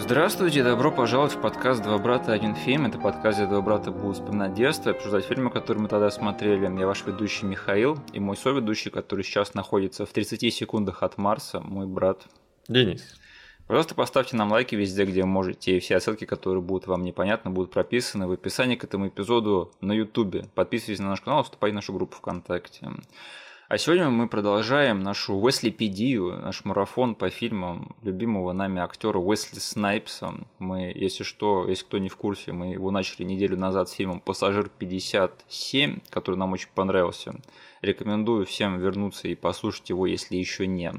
Здравствуйте, добро пожаловать в подкаст «Два брата, один фильм». Это подкаст, где два брата будут вспоминать детство и обсуждать фильмы, которые мы тогда смотрели. Я ваш ведущий Михаил и мой соведущий, который сейчас находится в 30 секундах от Марса, мой брат. Денис. Пожалуйста, поставьте нам лайки везде, где можете, и все ссылки, которые будут вам непонятны, будут прописаны в описании к этому эпизоду на YouTube. Подписывайтесь на наш канал, вступайте в нашу группу ВКонтакте. А сегодня мы продолжаем нашу Уэслипедию, наш марафон по фильмам любимого нами актера Уэсли Снайпса. Мы, если что, если кто не в курсе, мы его начали неделю назад с фильмом «Пассажир 57», который нам очень понравился. Рекомендую всем вернуться и послушать его, если еще не.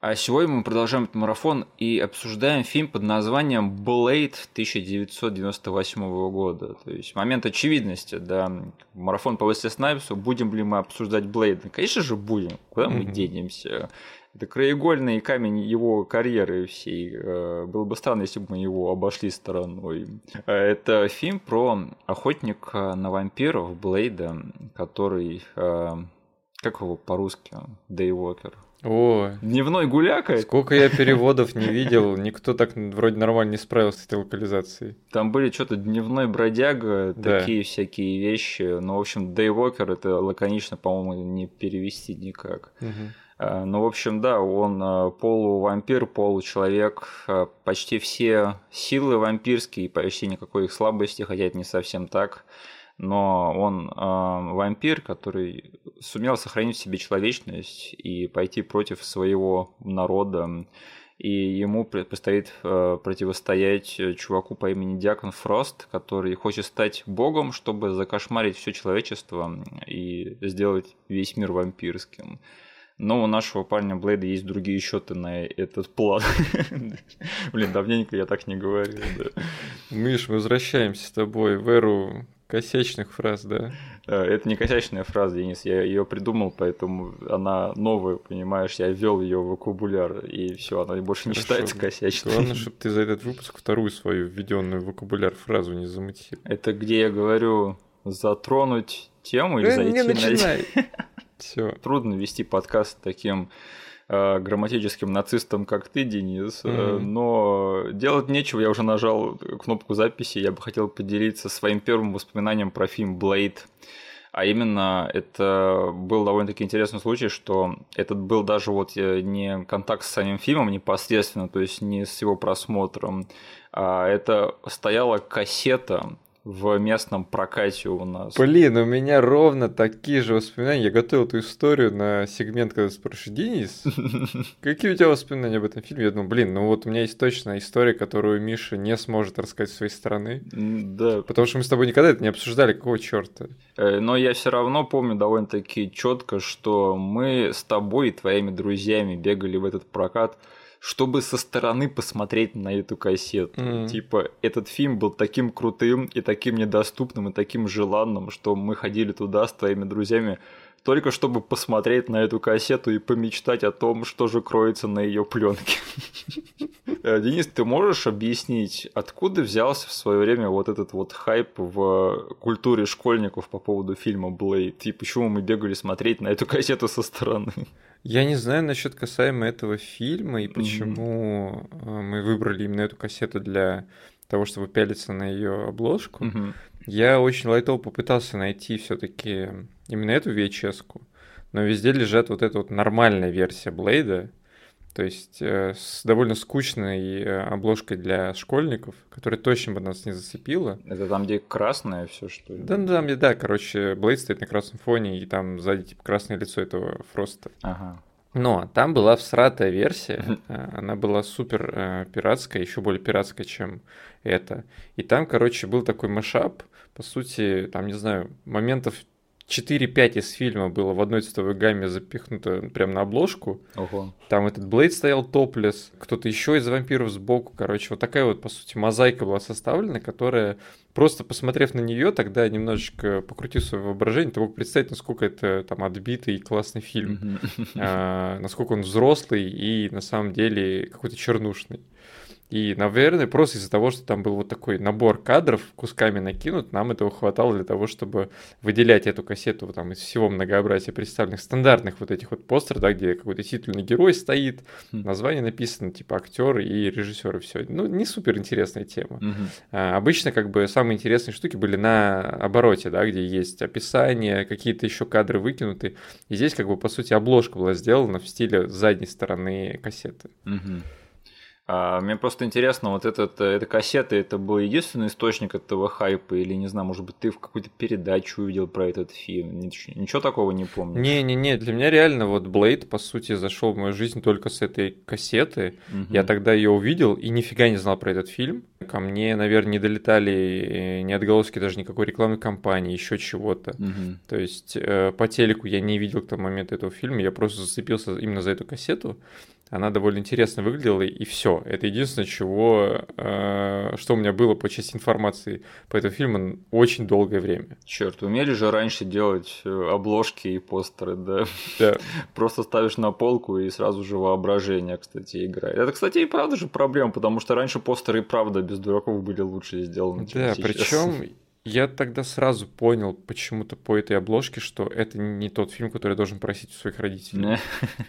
А сегодня мы продолжаем этот марафон и обсуждаем фильм под названием «Блейд» 1998 года. То есть момент очевидности, да. Марафон по Уэсли Снайпсу. Будем ли мы обсуждать «Блейд»? Конечно же будем. Куда мы денемся? Это краеугольный камень его карьеры всей. Э, было бы странно, если бы мы его обошли стороной. Это фильм про охотника на вампиров Блейда, который... Э, как его по-русски? Дейвокер. О, Дневной гуляка. Сколько я переводов не видел, никто так вроде нормально не справился с этой локализацией. Там были что-то дневной бродяга, да. такие всякие вещи. Ну, в общем, Daywalker это лаконично, по-моему, не перевести никак. Угу. Ну, в общем, да, он а, полувампир, получеловек, а, почти все силы вампирские, почти никакой их слабости, хотя это не совсем так но он э, вампир, который сумел сохранить в себе человечность и пойти против своего народа. И ему предстоит э, противостоять чуваку по имени Диакон Фрост, который хочет стать богом, чтобы закошмарить все человечество и сделать весь мир вампирским. Но у нашего парня Блейда есть другие счеты на этот план. Блин, давненько я так не говорил. Миш, возвращаемся с тобой в эру Косячных фраз, да. Это не косячная фраза, Денис, я ее придумал, поэтому она новая, понимаешь, я ввел ее в вокабуляр, и все, она больше Хорошо. не считается косячной. Главное, чтобы ты за этот выпуск вторую свою введенную в вокабуляр фразу не замутил. Это где я говорю затронуть тему или зайти не начинай. Все. Трудно вести подкаст таким э, грамматическим нацистом, как ты, Денис. Mm-hmm. Но делать нечего, я уже нажал кнопку записи, я бы хотел поделиться своим первым воспоминанием про фильм «Блейд». А именно, это был довольно-таки интересный случай, что этот был даже вот э, не контакт с самим фильмом непосредственно, то есть не с его просмотром, а это стояла кассета в местном прокате у нас. Блин, у меня ровно такие же воспоминания. Я готовил эту историю на сегмент, когда спрашиваешь, Денис, какие у тебя воспоминания об этом фильме? Я думаю, блин, ну вот у меня есть точно история, которую Миша не сможет рассказать с своей стороны. Да. Потому что мы с тобой никогда это не обсуждали, какого черта. Э, но я все равно помню довольно-таки четко, что мы с тобой и твоими друзьями бегали в этот прокат чтобы со стороны посмотреть на эту кассету. Mm. Типа, этот фильм был таким крутым и таким недоступным и таким желанным, что мы ходили туда с твоими друзьями только чтобы посмотреть на эту кассету и помечтать о том, что же кроется на ее пленке. Э, Денис, ты можешь объяснить, откуда взялся в свое время вот этот вот хайп в культуре школьников по поводу фильма Блейд? И почему мы бегали смотреть на эту кассету со стороны? Я не знаю насчет касаемо этого фильма и почему mm-hmm. мы выбрали именно эту кассету для того, чтобы пялиться на ее обложку. Mm-hmm. Я очень лайтово попытался найти все-таки именно эту vhs но везде лежат вот эта вот нормальная версия Блейда, то есть э, с довольно скучной э, обложкой для школьников, которая точно бы нас не зацепила. Это там, где красное все что ли? Да, там, где, да, короче, Блейд стоит на красном фоне, и там сзади типа красное лицо этого Фроста. Ага. Но там была всратая версия, э, она была супер э, пиратская, еще более пиратская, чем это. И там, короче, был такой машап, по сути, там, не знаю, моментов 4-5 из фильма было в одной цветовой гамме запихнуто прямо на обложку. Ого. Там этот Блейд стоял топлес, кто-то еще из вампиров сбоку. Короче, вот такая вот, по сути, мозаика была составлена, которая, просто посмотрев на нее, тогда немножечко покрутив свое воображение, ты мог представить, насколько это там отбитый и классный фильм. А, насколько он взрослый и на самом деле какой-то чернушный. И, наверное, просто из-за того, что там был вот такой набор кадров кусками накинут, нам этого хватало для того, чтобы выделять эту кассету там из всего многообразия представленных стандартных вот этих вот постеров, да, где какой-то титульный герой стоит, хм. название написано, типа актер и режиссер и все. Ну, не супер интересная тема. Угу. А, обычно как бы самые интересные штуки были на обороте, да, где есть описание, какие-то еще кадры выкинуты. И здесь как бы по сути обложка была сделана в стиле задней стороны кассеты. Угу. А, мне просто интересно, вот этот, э, эта кассета, это был единственный источник этого хайпа, или, не знаю, может быть, ты в какую-то передачу увидел про этот фильм? Ничего, ничего такого не помню. Не-не-не, для меня реально вот Блейд, по сути, зашел в мою жизнь только с этой кассеты. Угу. Я тогда ее увидел и нифига не знал про этот фильм. Ко мне, наверное, не долетали э, ни отголоски даже никакой рекламной кампании, еще чего-то. Угу. То есть э, по телеку я не видел к тому моменту этого фильма, я просто зацепился именно за эту кассету она довольно интересно выглядела, и все. Это единственное, чего, э, что у меня было по части информации по этому фильму очень долгое время. Черт, умели же раньше делать э, обложки и постеры, да? Да. Просто ставишь на полку и сразу же воображение, кстати, играет. Это, кстати, и правда же проблема, потому что раньше постеры и правда без дураков были лучше сделаны. Да, причем я тогда сразу понял почему-то по этой обложке, что это не тот фильм, который я должен просить у своих родителей.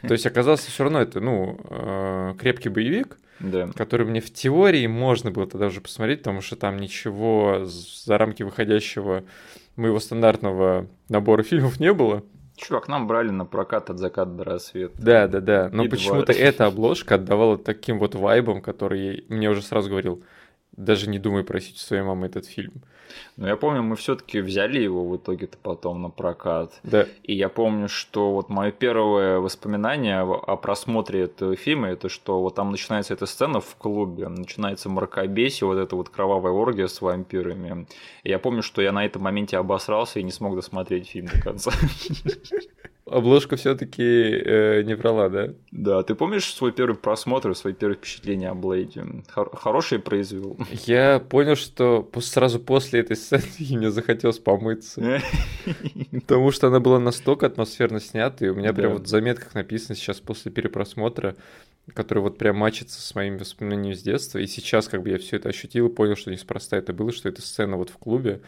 То есть оказалось все равно это, ну, э, крепкий боевик, да. который мне в теории можно было тогда уже посмотреть, потому что там ничего за рамки выходящего моего стандартного набора фильмов не было. Чувак, нам брали на прокат от заката до рассвета. Да, да, да. Но почему-то эта обложка отдавала таким вот вайбом, который мне уже сразу говорил, даже не думай просить у своей мамы этот фильм. Но я помню, мы все-таки взяли его в итоге-то потом на прокат. Да. И я помню, что вот мое первое воспоминание о просмотре этого фильма, это что вот там начинается эта сцена в клубе, начинается мракобесие, вот эта вот кровавая оргия с вампирами. И я помню, что я на этом моменте обосрался и не смог досмотреть фильм до конца. Обложка все-таки э, не врала, да? Да, ты помнишь свой первый просмотр, свои первые впечатления о Блейде? Хор- хороший произвел? Я понял, что сразу после этой сцены мне захотелось помыться. Потому что она была настолько атмосферно снята, и у меня прям вот в заметках написано сейчас после перепросмотра, который вот прям мачится с моими воспоминаниями с детства. И сейчас как бы я все это ощутил и понял, что неспроста это было, что эта сцена вот в клубе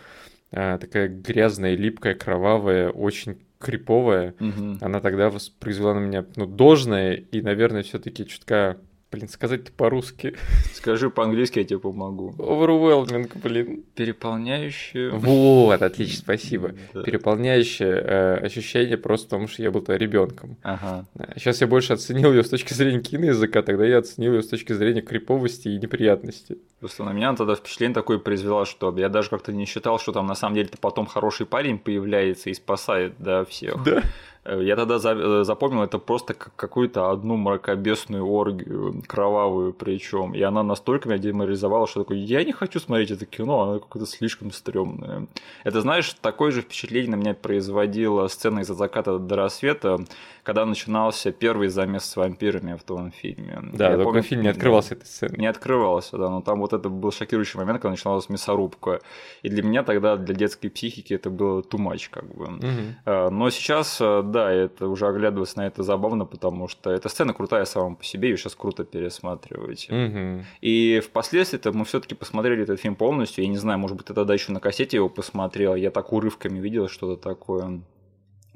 такая грязная, липкая, кровавая, очень криповая, угу. она тогда произвела на меня ну, должное и, наверное, все-таки чутка Блин, сказать-то по-русски. Скажи по-английски, я тебе помогу. Overwhelming, блин. Переполняющее. Вот, отлично, спасибо. Да. Переполняющее э, ощущение просто потому, что я был то ребенком. Ага. Сейчас я больше оценил ее с точки зрения киноязыка, тогда я оценил ее с точки зрения криповости и неприятности. Просто на меня тогда впечатление такое произвела, что я даже как-то не считал, что там на самом деле-то потом хороший парень появляется и спасает, да, всех. Да. Э, я тогда э, запомнил это просто как какую-то одну мракобесную оргию, кровавую причем. И она настолько меня деморализовала, что такое, я не хочу смотреть это кино, оно какое-то слишком стрёмное. Это, знаешь, такое же впечатление на меня производила сцена из-за заката до рассвета, когда начинался первый замес с вампирами в том фильме. Да, я только помню, фильм не открывался этой сцены. Не открывался, да, но там вот это был шокирующий момент, когда начиналась мясорубка. И для меня тогда, для детской психики, это было much, как бы. Угу. Но сейчас, да, это уже оглядываться на это забавно, потому что эта сцена крутая сама по себе, ее сейчас круто пересматривать. Угу. И впоследствии мы все-таки посмотрели этот фильм полностью. Я не знаю, может быть, ты тогда еще на кассете его посмотрел. Я так урывками видел что-то такое.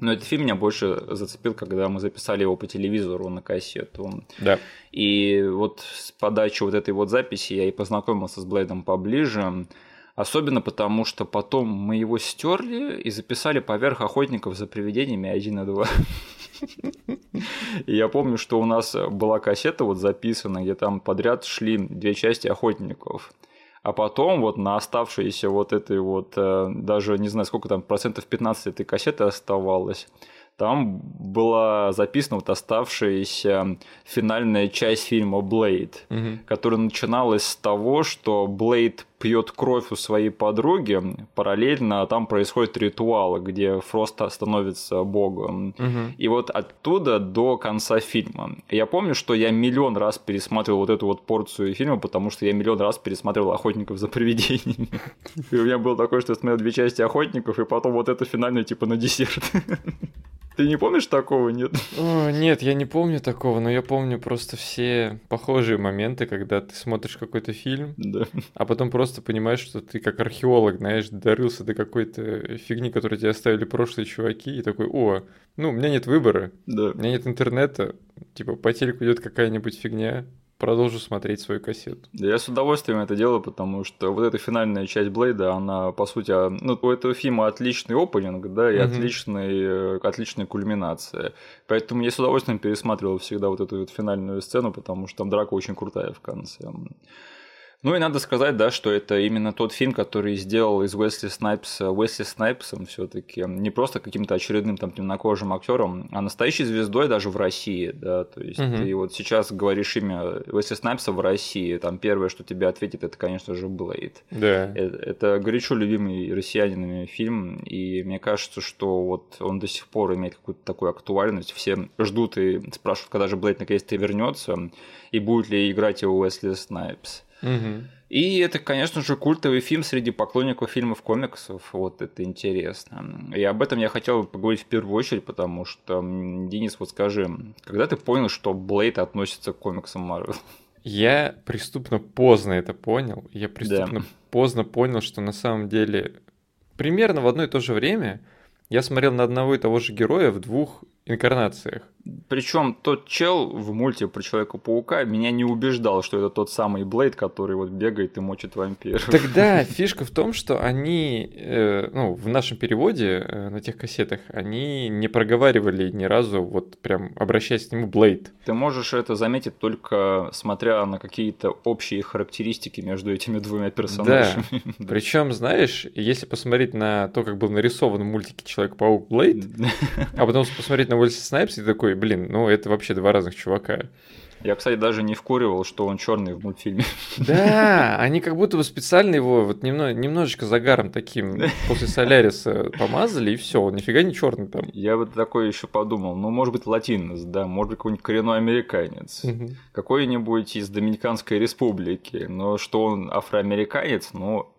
Но этот фильм меня больше зацепил, когда мы записали его по телевизору на кассету. Да. И вот с подачи вот этой вот записи я и познакомился с Блейдом поближе. Особенно потому, что потом мы его стерли и записали поверх охотников за привидениями 1 и 2. И я помню, что у нас была кассета вот записана, где там подряд шли две части охотников. А потом вот на оставшиеся вот этой вот, э, даже не знаю, сколько там процентов 15 этой кассеты оставалось, там была записана вот оставшаяся финальная часть фильма «Блейд», угу. которая начиналась с того, что Блейд пьет кровь у своей подруги, параллельно там происходит ритуал, где Фрост становится богом. Угу. И вот оттуда до конца фильма. Я помню, что я миллион раз пересматривал вот эту вот порцию фильма, потому что я миллион раз пересматривал «Охотников за привидениями». И у меня было такое, что я смотрел две части «Охотников», и потом вот это финальное типа на десерт. Ты не помнишь такого, нет? О, нет, я не помню такого, но я помню просто все похожие моменты, когда ты смотришь какой-то фильм, Да. а потом просто понимаешь, что ты как археолог, знаешь, дорылся до какой-то фигни, которую тебе оставили прошлые чуваки, и такой, о, ну, у меня нет выбора, Да. у меня нет интернета, типа по телеку идет какая-нибудь фигня, продолжу смотреть свою кассету. Я с удовольствием это делаю, потому что вот эта финальная часть Блейда, она, по сути, а, ну, у этого фильма отличный опенинг, да, и Мгм. отличный, э, отличная кульминация. Поэтому я с удовольствием пересматривал всегда вот эту вот финальную сцену, потому что там драка очень крутая в конце. Ну и надо сказать, да, что это именно тот фильм, который сделал из Уэсли Снайпса Уэсли Снайпсом все таки не просто каким-то очередным там темнокожим актером, а настоящей звездой даже в России, да, то есть Мгм. ты вот сейчас говоришь имя Уэсли Снайпса в России, там первое, что тебе ответит, это, конечно же, Блейд. Да. Э, Это горячо любимый россиянинами фильм, и мне кажется, что вот он до сих пор имеет какую-то такую актуальность. Все ждут и спрашивают, когда же Блейд наконец-то вернется, и будет ли играть его Уэсли Снайпс. Мгм. И это, конечно же, культовый фильм среди поклонников фильмов комиксов. Вот это интересно. И об этом я хотел бы поговорить в первую очередь, потому что, Денис, вот скажи, когда ты понял, что Блейд относится к комиксам Марвел? Я преступно поздно это понял. Я преступно поздно понял, что на самом деле примерно в одно и то же время я смотрел на одного и того же героя в двух инкарнациях. Причем тот чел в мульте про Человека-паука меня не убеждал, что это тот самый Блейд, который вот бегает и мочит вампиров. Тогда фишка в том, что они, э, ну, в нашем переводе э, на тех кассетах, они не проговаривали ни разу, вот прям обращаясь к нему, Блейд. Ты можешь это заметить только смотря на какие-то общие характеристики между этими двумя персонажами. Причем, знаешь, если посмотреть на то, как был нарисован в мультике Человек-паук Блейд, а потом посмотреть на Уэлси Снайпс, и такой, блин, ну это вообще два разных чувака. Я, кстати, даже не вкуривал, что он черный в мультфильме. Да, они как будто бы специально его вот немного, немножечко загаром таким после Соляриса помазали, и все, он нифига не черный там. Я вот такое еще подумал. Ну, может быть, латинос, да, может быть, какой-нибудь коренной американец. Какой-нибудь из Доминиканской республики. Но что он афроамериканец, ну...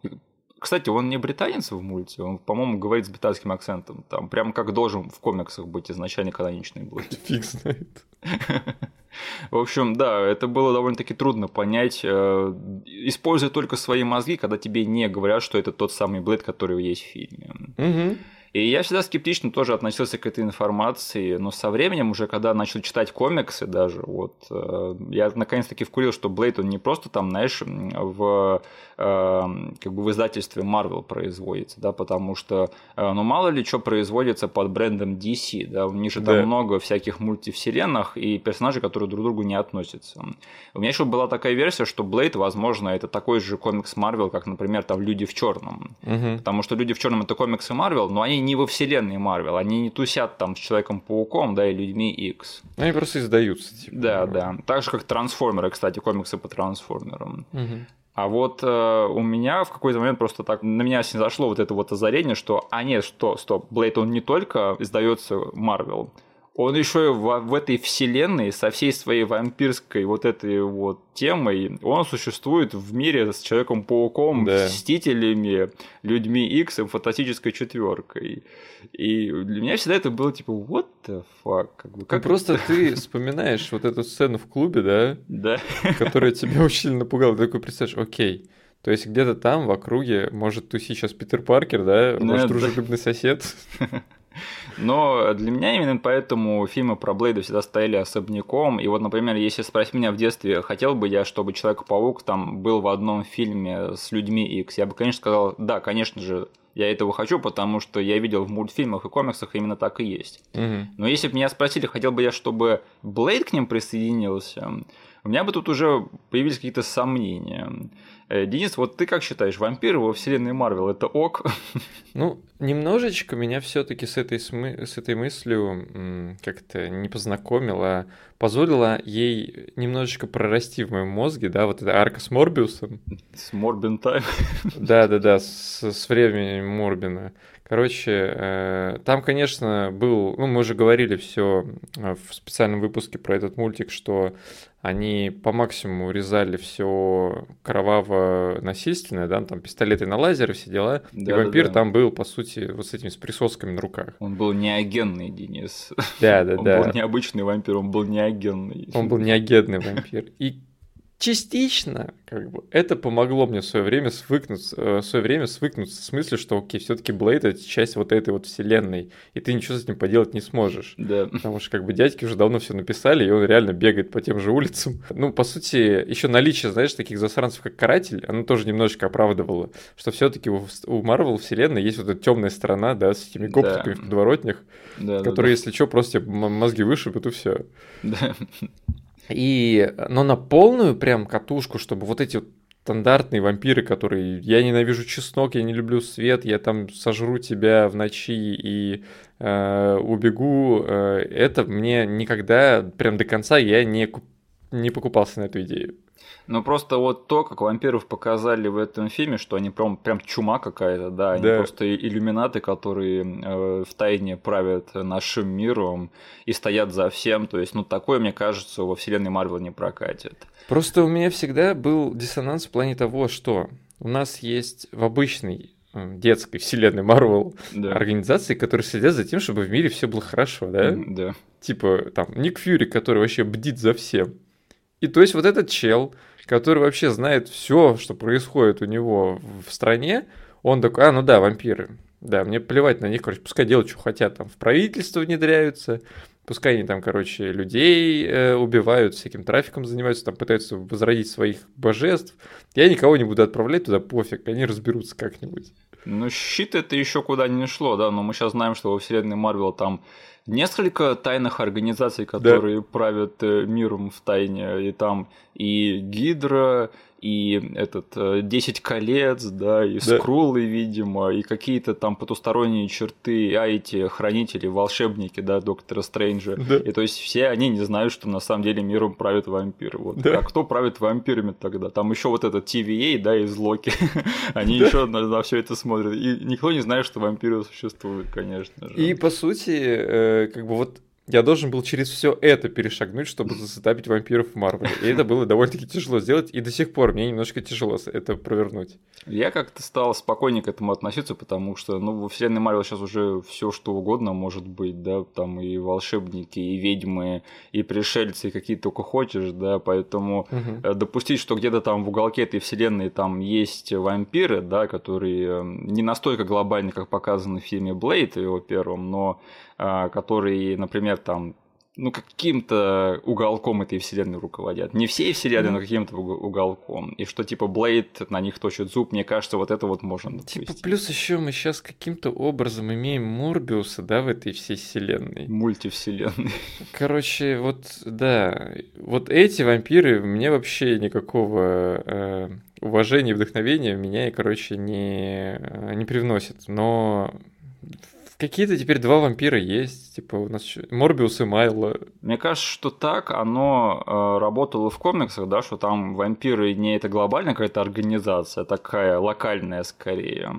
Кстати, он не британец в мульте, он, по-моему, говорит с британским акцентом. Там прям как должен в комиксах быть изначально каноничный Блейд. Фиг знает. В общем, да, это было довольно-таки трудно понять. э, Используя только свои мозги, когда тебе не говорят, что это тот самый Блейд, который есть в фильме. Мгм. И я всегда скептично тоже относился к этой информации, но со временем, уже когда начал читать комиксы даже, вот, э, я наконец-таки вкурил, что Блейд, он не просто там, знаешь, в, э, как бы в издательстве Marvel производится, да, потому что, э, ну, мало ли что производится под брендом DC, да, у них же там Да. много всяких мультивселенных и персонажей, которые друг к другу не относятся. У меня еще была такая версия, что Блейд, возможно, это такой же комикс Marvel, как, например, там «Люди в черном», Мгм. Потому что люди в черном это комиксы Марвел, но они не во вселенной Марвел, они не тусят там с Человеком-пауком, да, и людьми X. Они просто издаются, типа. Да, да. Так же, как трансформеры, кстати, комиксы по трансформерам. Мгм. А вот э, у меня в какой-то момент просто так на меня снизошло вот это вот озарение, что, а нет, что, стоп, Блейд, он не только издается Марвел, он еще в, в этой вселенной со всей своей вампирской вот этой вот темой, он существует в мире с Человеком-пауком, Да. Мстителями, Людьми Икс и Фантастической четверкой. И для меня всегда это было типа, what the fuck? Как, бы, Ну, как просто ты вспоминаешь вот эту сцену в клубе, да, Да. которая тебя очень сильно напугала. Ты такой представляешь, окей, то есть где-то там в округе может тусить сейчас Питер Паркер, да, Ну, ваш да. дружелюбный сосед. Но для меня именно поэтому фильмы про Блейда всегда стояли особняком. И вот, например, если спросить меня в детстве, хотел бы я, чтобы Человек-паук там был в одном фильме с людьми X, я бы, конечно, сказал, да, конечно же, я этого хочу, потому что я видел в мультфильмах и комиксах именно так и есть. Мгм. Но если бы меня спросили, хотел бы я, чтобы Блейд к ним присоединился, у меня бы тут уже появились какие-то сомнения. Э, Денис, вот ты как считаешь, вампиры во вселенной Марвел это ок? Ну, немножечко меня все-таки с этой, смы- с этой мыслью как-то не познакомила, позволила ей немножечко прорасти в моем мозге, да, вот эта арка с Морбиусом. С Морбин Тайм. Да-да-да, с, с временем Морбина. Короче, э, там, конечно, был, ну, мы уже говорили все в специальном выпуске про этот мультик, что они по максимуму резали все кроваво-насильственное, да, там пистолеты на лазеры, все дела. Да, и вампир да, да. там был, по сути, вот с этими с присосками на руках. Он был неогенный, Денис. Да, да, он да. Он был необычный вампир, он был неогенный. Он был неогенный вампир. И частично, как бы, это помогло мне в свое время свыкнуться, э, в свое время свыкнуться с мыслью, что, окей, все-таки Блейд это часть вот этой вот вселенной, и ты ничего с этим поделать не сможешь. Да. Потому что, как бы, дядьки уже давно все написали, и он реально бегает по тем же улицам. Ну, по сути, еще наличие, знаешь, таких засранцев, как Каратель, оно тоже немножечко оправдывало, что все-таки у, у Марвел вселенной есть вот эта темная сторона, да, с этими гопниками да. в подворотнях, да, которые, да, да. если что, просто мозги вышибут, и все. Да. И, но на полную прям катушку, чтобы вот эти стандартные вампиры, которые я ненавижу чеснок, я не люблю свет, я там сожру тебя в ночи и э, убегу, э, это мне никогда прям до конца я не, не покупался на эту идею. Ну просто вот то, как вампиров показали в этом фильме, что они прям, прям чума какая-то, да, они да. просто иллюминаты, которые э, в тайне правят нашим миром и стоят за всем. То есть, ну такое, мне кажется, во вселенной Марвел не прокатит. Просто у меня всегда был диссонанс в плане того, что у нас есть в обычной э, детской вселенной Марвел да. организации, которые следят за тем, чтобы в мире все было хорошо, да? Да. Типа там Ник Фьюри, который вообще бдит за всем. И то есть вот этот чел, который вообще знает все, что происходит у него в стране, он такой, а, ну да, вампиры. Да, мне плевать на них, короче, пускай делают, что хотят, там в правительство внедряются, пускай они там, короче, людей э, убивают, всяким трафиком занимаются, там пытаются возродить своих божеств. Я никого не буду отправлять туда, пофиг, они разберутся как-нибудь. Ну, щит это еще куда не шло, да, но мы сейчас знаем, что во вселенной Марвел там несколько тайных организаций, которые да. правят э, миром в тайне, и там и Гидра, и этот 10 э, колец, да, и да. скрулы, видимо, и какие-то там потусторонние черты, а эти хранители, волшебники, да, доктора Стрэнджа. Да. И то есть все они не знают, что на самом деле миром правят вампиры. Вот. Да. А кто правит вампирами тогда? Там еще вот этот TVA, да, из Локи. они да. еще на, на все это смотрят. И никто не знает, что вампиры существуют, конечно же. И по сути, э, как бы вот я должен был через все это перешагнуть, чтобы засетапить вампиров в Марвеле. И это было довольно-таки тяжело сделать, и до сих пор мне немножко тяжело это провернуть. Я как-то стал спокойнее к этому относиться, потому что, ну, во вселенной Марвел сейчас уже все что угодно может быть, да, там и волшебники, и ведьмы, и пришельцы, и какие только хочешь, да, поэтому угу. допустить, что где-то там в уголке этой вселенной там есть вампиры, да, которые эм, не настолько глобальны, как показано в фильме Блейд, его первом, но которые, например, там ну, каким-то уголком этой вселенной руководят. Не всей вселенной, но каким-то уголком. И что, типа, Блейд на них точит зуб, мне кажется, вот это вот можно допустить. Типа, плюс еще мы сейчас каким-то образом имеем Морбиуса, да, в этой всей вселенной. Мультивселенной. Короче, вот, да, вот эти вампиры мне вообще никакого э, уважения и вдохновения меня, короче, не, не привносят. Но какие-то теперь два вампира есть, типа у нас Морбиус и Майло. Мне кажется, что так оно э, работало в комиксах, да, что там вампиры не это глобальная какая-то организация, а такая локальная скорее.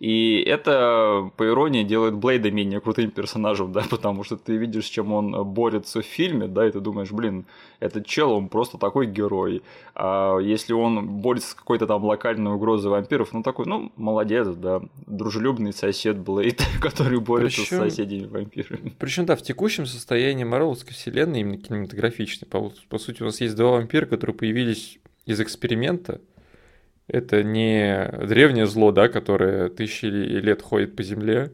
И это, по иронии, делает Блейда менее крутым персонажем, да, потому что ты видишь, с чем он борется в фильме, да, и ты думаешь, блин, этот чел, он просто такой герой. А если он борется с какой-то там локальной угрозой вампиров, ну такой, ну, молодец, да, дружелюбный сосед Блейд, который борется причем, с соседями вампирами. Причем, да, в текущем состоянии Марвеловской вселенной, именно кинематографичной, по, по сути, у нас есть два вампира, которые появились из эксперимента, это не древнее зло, да, которое тысячи лет ходит по земле,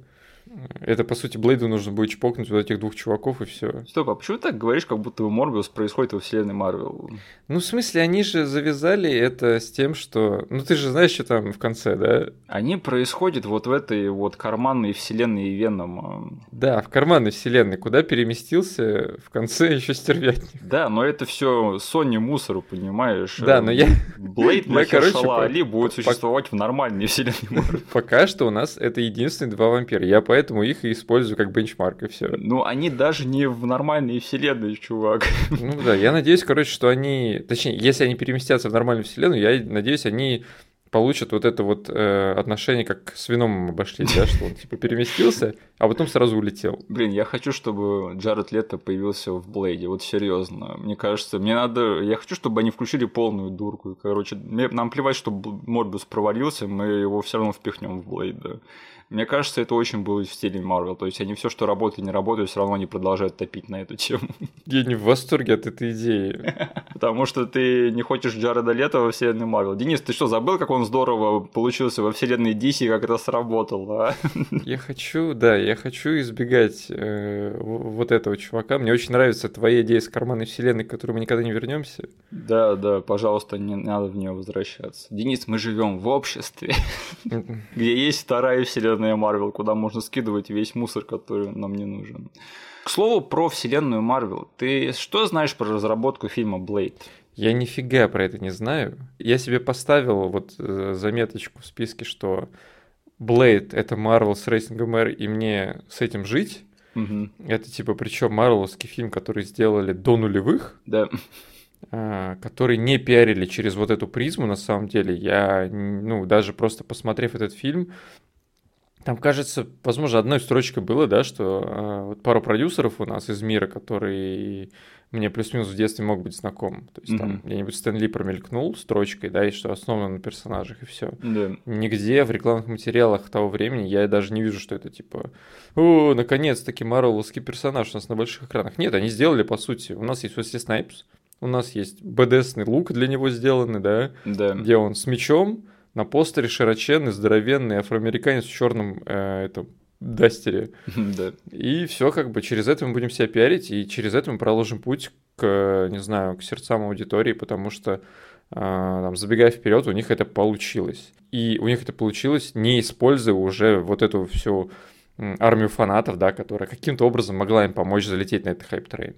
это, по сути, Блейду нужно будет чпокнуть вот этих двух чуваков и все. Стоп, а почему ты так говоришь, как будто Морбиус происходит во вселенной Марвел? Ну, в смысле, они же завязали это с тем, что... Ну, ты же знаешь, что там в конце, да? Они происходят вот в этой вот карманной вселенной Венома. Да, в карманной вселенной, куда переместился в конце еще стервятник. Да, но это все Sony мусору, понимаешь? Да, но я... Блейд Махершала Али будет существовать в нормальной вселенной Марвел. Пока что у нас это единственные два вампира. Я поэтому поэтому их и использую как бенчмарк, и все. Ну, они даже не в нормальной вселенной, чувак. Ну да, я надеюсь, короче, что они... Точнее, если они переместятся в нормальную вселенную, я надеюсь, они получит вот это вот э, отношение, как с вином обошлись, да, что он типа переместился, а потом сразу улетел. Блин, я хочу, чтобы Джаред Лето появился в Блейде, вот серьезно. Мне кажется, мне надо, я хочу, чтобы они включили полную дурку. Короче, мне, нам плевать, что Морбиус провалился, мы его все равно впихнем в Блейд, да. Мне кажется, это очень было в стиле Марвел. То есть они все, что работает не работает, все равно не продолжают топить на эту тему. Я не в восторге от этой идеи. Потому что ты не хочешь Джареда Лето во вселенной Марвел. Денис, ты что, забыл, как он здорово получился во вселенной DC, как это сработало? А? Я хочу, да, я хочу избегать э, вот этого чувака. Мне очень нравится твоя идея с карманной вселенной, к которой мы никогда не вернемся. Да, да, пожалуйста, не надо в нее возвращаться. Денис, мы живем в обществе, где есть вторая вселенная вселенная Марвел, куда можно скидывать весь мусор, который нам не нужен. К слову, про вселенную Марвел. Ты что знаешь про разработку фильма Блейд? Я нифига про это не знаю. Я себе поставил вот э, заметочку в списке, что Блейд это Марвел с рейтингом R, и мне с этим жить. Угу. Это типа причем марвеловский фильм, который сделали до нулевых. Да. А, который не пиарили через вот эту призму, на самом деле. Я, ну, даже просто посмотрев этот фильм, там, кажется, возможно, одной строчкой было, да, что э, вот пару продюсеров у нас из мира, которые мне плюс-минус в детстве мог быть знаком. То есть mm-hmm. там где-нибудь Стэн Ли промелькнул строчкой, да, и что основано на персонажах, и все. Да. Нигде в рекламных материалах того времени я даже не вижу, что это типа, о, наконец-таки марвеловский персонаж у нас на больших экранах. Нет, они сделали, по сути, у нас есть Уэсли Снайпс, у нас есть БДСный лук для него сделанный, да, да. где он с мечом, на постере широченный, здоровенный афроамериканец в черном э, этом дастере. Да. И все как бы через это мы будем себя пиарить, и через это мы проложим путь к, не знаю, к сердцам аудитории, потому что э, там, забегая вперед, у них это получилось. И у них это получилось, не используя уже вот эту всю армию фанатов, да, которая каким-то образом могла им помочь залететь на этот hype train.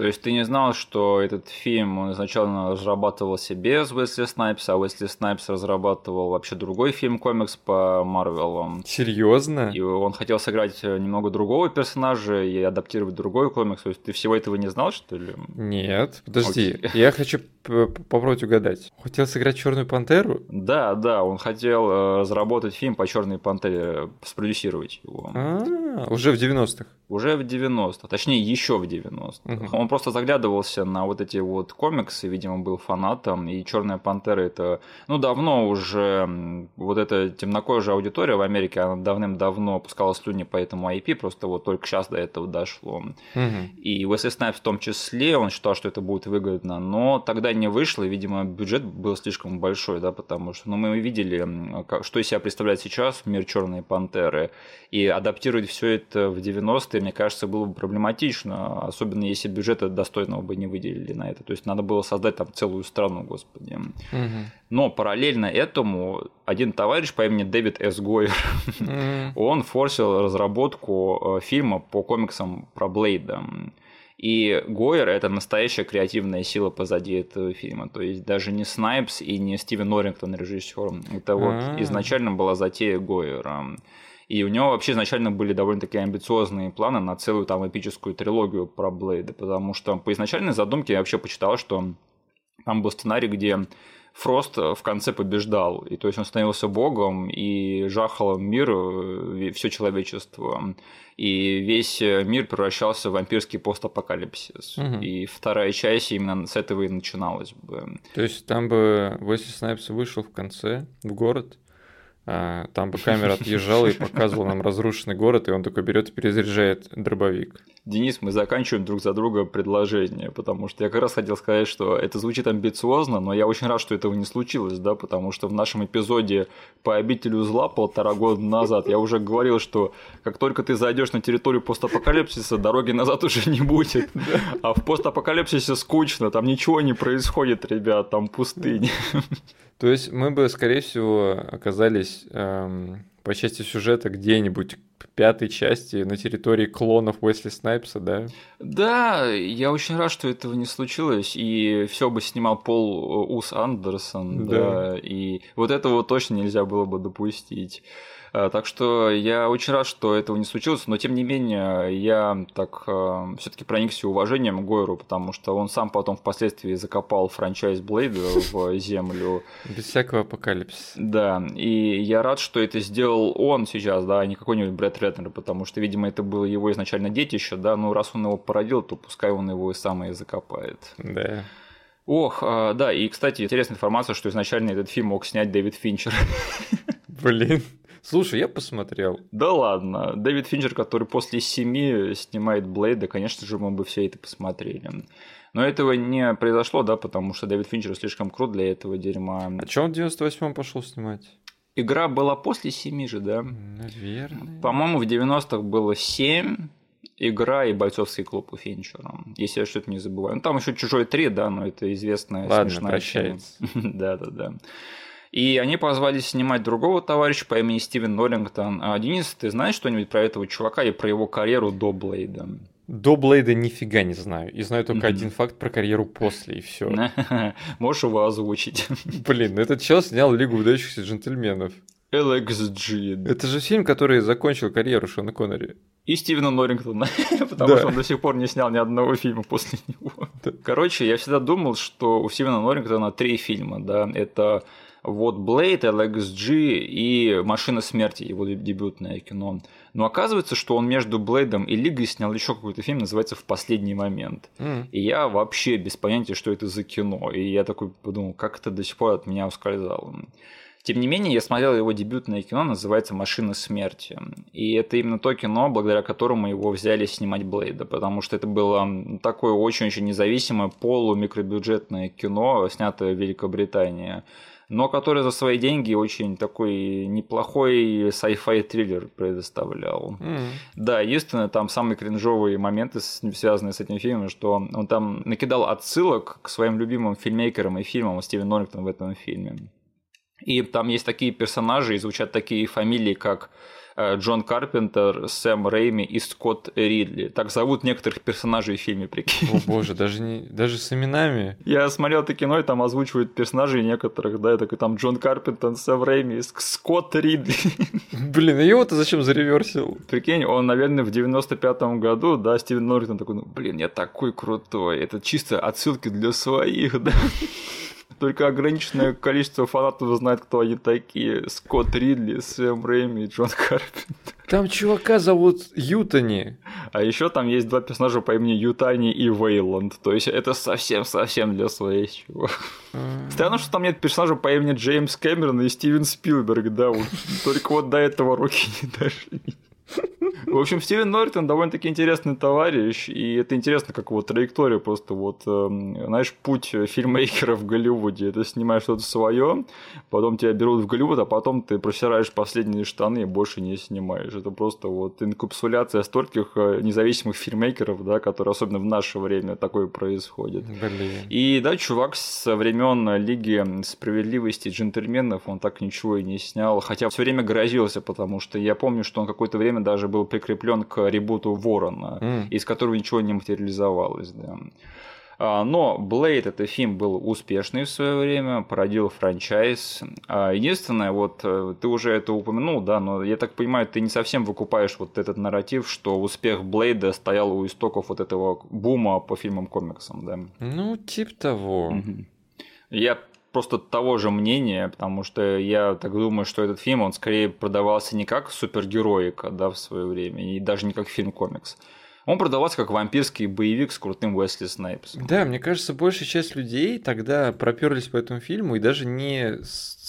То есть ты не знал, что этот фильм он изначально разрабатывался без Уэсли Снайпса, а Уэсли Снайпс разрабатывал вообще другой фильм-комикс по Марвелу. Серьезно? И он хотел сыграть немного другого персонажа и адаптировать другой комикс. То есть ты всего этого не знал, что ли? Нет, подожди. Окей. Я хочу попробовать угадать. Хотел сыграть Черную пантеру? Да, да, он хотел э, разработать фильм по Черной пантере, спродюсировать его. А, уже в 90-х. Уже в 90-х, точнее, еще в 90-х. Он просто заглядывался на вот эти вот комиксы, видимо, был фанатом, и Черная пантера это, ну, давно уже вот эта темнокожая аудитория в Америке, она давным-давно опускала слюни по этому IP, просто вот только сейчас до этого дошло. И Уэсли Снайпс в том числе, он считал, что это будет выгодно, но тогда не вышло, и, видимо, бюджет был слишком большой, да, потому что, ну, мы видели, что из себя представляет сейчас мир Черной пантеры, и адаптировать все это в 90-е, мне кажется, было бы проблематично, особенно если бюджета достойного бы не выделили на это. То есть надо было создать там целую страну, господи. Угу. Но параллельно этому один товарищ по имени Дэвид С. Гойер, угу. он форсил разработку э, фильма по комиксам про Блейда. И Гойер – это настоящая креативная сила позади этого фильма. То есть даже не Снайпс и не Стивен Норрингтон режиссер. Это вот А-а-а. изначально была затея Гойера. И у него вообще изначально были довольно-таки амбициозные планы на целую там эпическую трилогию про Блейда, потому что по изначальной задумке я вообще почитал, что там был сценарий, где Фрост в конце побеждал, и то есть он становился богом и жахал мир, э, все человечество, и весь мир превращался в вампирский постапокалипсис. Угу. И вторая часть именно с этого и начиналась бы. То есть там бы Уэсли Снайпс вышел в конце в город, там бы камера отъезжала и показывала нам разрушенный город, и он такой берет и перезаряжает дробовик. Денис, мы заканчиваем друг за друга предложение, потому что я как раз хотел сказать, что это звучит амбициозно, но я очень рад, что этого не случилось, да, потому что в нашем эпизоде по обителю зла полтора года назад я уже говорил, что как только ты зайдешь на территорию постапокалипсиса, дороги назад уже не будет. А в постапокалипсисе скучно, там ничего не происходит, ребят, там пустыня. То есть мы бы, скорее всего, оказались эм, по части сюжета где-нибудь пятой части на территории клонов Уэсли Снайпса, да? Да, я очень рад, что этого не случилось, и все бы снимал Пол Ус Андерсон, да. да, и вот этого точно нельзя было бы допустить. Э, так что я очень рад, что этого не случилось, но тем не менее я так э, все-таки проникся уважением Гойру, потому что он сам потом впоследствии закопал франчайз Блейда в землю. Без всякого апокалипсиса. Да, и я рад, что это сделал он сейчас, да, а не какой-нибудь Брэд Ретнер, потому что, видимо, это было его изначально детище, да, ну раз он его породил, то пускай он его и сам и закопает. Да. Ох, а, да, и, кстати, интересная информация, что изначально этот фильм мог снять Дэвид Финчер. Блин. Слушай, я посмотрел. Да ладно. Дэвид Финчер, который после семи снимает Блейда, конечно же, мы бы все это посмотрели. Но этого не произошло, да, потому что Дэвид Финчер слишком крут для этого дерьма. А что он в 98-м пошел снимать? Игра была после семи же, да? Наверное. По-моему, в 90-х было семь, игра и бойцовский клуб у Финчера, если я что-то не забываю. Ну, там еще чужой 3, да, но это известная Ладно, смешная прощается. Да, да, да. И они позвали снимать другого товарища по имени Стивен Норрингтон. А, Денис, ты знаешь что-нибудь про этого чувака и про его карьеру до Блейда? До Блейда нифига не знаю. И знаю только mm-hmm. один факт про карьеру после, и все. Можешь его озвучить. Блин, этот чел снял Лигу выдающихся джентльменов. LXG. Это же фильм, который закончил карьеру Шона Коннери. И Стивена Норрингтона, потому да. что он до сих пор не снял ни одного фильма после него. Да. Короче, я всегда думал, что у Стивена Норрингтона три фильма, да, это вот Блейд, LXG и Машина смерти, его дебютное кино. Но оказывается, что он между Блейдом и Лигой снял еще какой-то фильм, называется «В последний момент». Mm. И я вообще без понятия, что это за кино. И я такой подумал, как это до сих пор от меня ускользало. Тем не менее, я смотрел его дебютное кино, называется «Машина смерти». И это именно то кино, благодаря которому его взяли снимать Блейда, потому что это было такое очень-очень независимое полу-микробюджетное кино, снятое в Великобритании но который за свои деньги очень такой неплохой sci-fi триллер предоставлял. Mm. Да, единственное, там самые кринжовые моменты, связанные с этим фильмом, что он там накидал отсылок к своим любимым фильмейкерам и фильмам Стивен Норрингтон в этом фильме. И там есть такие персонажи, и звучат такие фамилии, как Джон Карпентер, Сэм Рейми и Скотт Ридли. Так зовут некоторых персонажей в фильме, прикинь. О боже, даже, не, даже с именами. Я смотрел это кино, и там озвучивают персонажей некоторых, да, и такой там Джон Карпентер, Сэм Рейми, Скотт Ридли. Блин, а его-то зачем зареверсил? Прикинь, он, наверное, в 95-м году, да, Стивен Норритон такой, ну, блин, я такой крутой, это чисто отсылки для своих, да. Только ограниченное количество фанатов знает, кто они такие. Скотт Ридли, Сэм Рэйми и Джон Карпентер. Там чувака зовут Ютани. А еще там есть два персонажа по имени Ютани и Вейланд. То есть это совсем-совсем для своих чего. Странно, что там нет персонажа по имени Джеймс Кэмерон и Стивен Спилберг, да. Только вот до этого руки не дошли. В общем, Стивен Нортон довольно-таки интересный товарищ, и это интересно, как вот траектория просто вот, э, знаешь, путь фильмейкера в Голливуде. Это снимаешь что-то свое, потом тебя берут в Голливуд, а потом ты просираешь последние штаны и больше не снимаешь. Это просто вот инкапсуляция стольких э, независимых фильмейкеров, да, которые особенно в наше время такое происходит. Блин. И да, чувак со времен Лиги справедливости джентльменов, он так ничего и не снял, хотя все время грозился, потому что я помню, что он какое-то время даже был прикреплен к ребуту Ворона, mm. из которого ничего не материализовалось. Да. А, но Блейд это фильм был успешный в свое время, породил франчайз. А, единственное, вот э, ты уже это упомянул, да, но я так понимаю, ты не совсем выкупаешь вот этот нарратив, что успех Блейда стоял у истоков вот этого бума по фильмам комиксам, да? Ну, типа того. Я просто того же мнения, потому что я так думаю, что этот фильм, он скорее продавался не как супергероика, да, в свое время, и даже не как фильм-комикс. Он продавался как вампирский боевик с крутым Уэсли Снайпсом. Да, мне кажется, большая часть людей тогда проперлись по этому фильму и даже не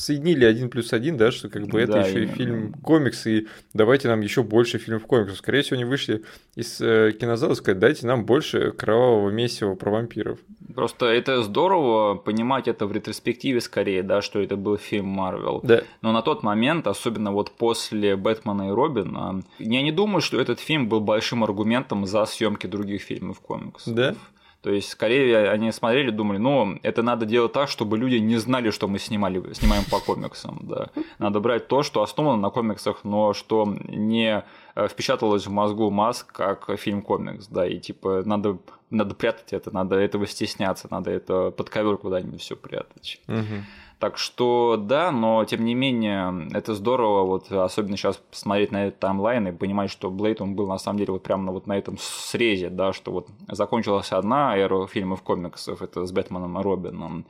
соединили один плюс один, да, что как бы это да, еще и фильм комикс, и давайте нам еще больше фильмов комиксов. Скорее всего, они вышли из э, кинозала и сказать, дайте нам больше кровавого месива про вампиров. Просто это здорово понимать это в ретроспективе скорее, да, что это был фильм Марвел. Да. Но на тот момент, особенно вот после Бэтмена и Робина, я не думаю, что этот фильм был большим аргументом за съемки других фильмов комиксов. Да. То есть, скорее, они смотрели, думали, ну, это надо делать так, чтобы люди не знали, что мы снимали, снимаем по комиксам, да. Надо брать то, что основано на комиксах, но что не э, впечаталось в мозгу масс как фильм-комикс, да, и типа надо надо прятать это, надо этого стесняться, надо это под ковер куда-нибудь все прятать. Мгм. Так что да, но тем не менее, это здорово, вот особенно сейчас посмотреть на этот таймлайн и понимать, что Блейд, он был на самом деле вот прямо вот на этом срезе, да, что вот закончилась одна эра фильмов комиксов, это с Бэтменом и Робином,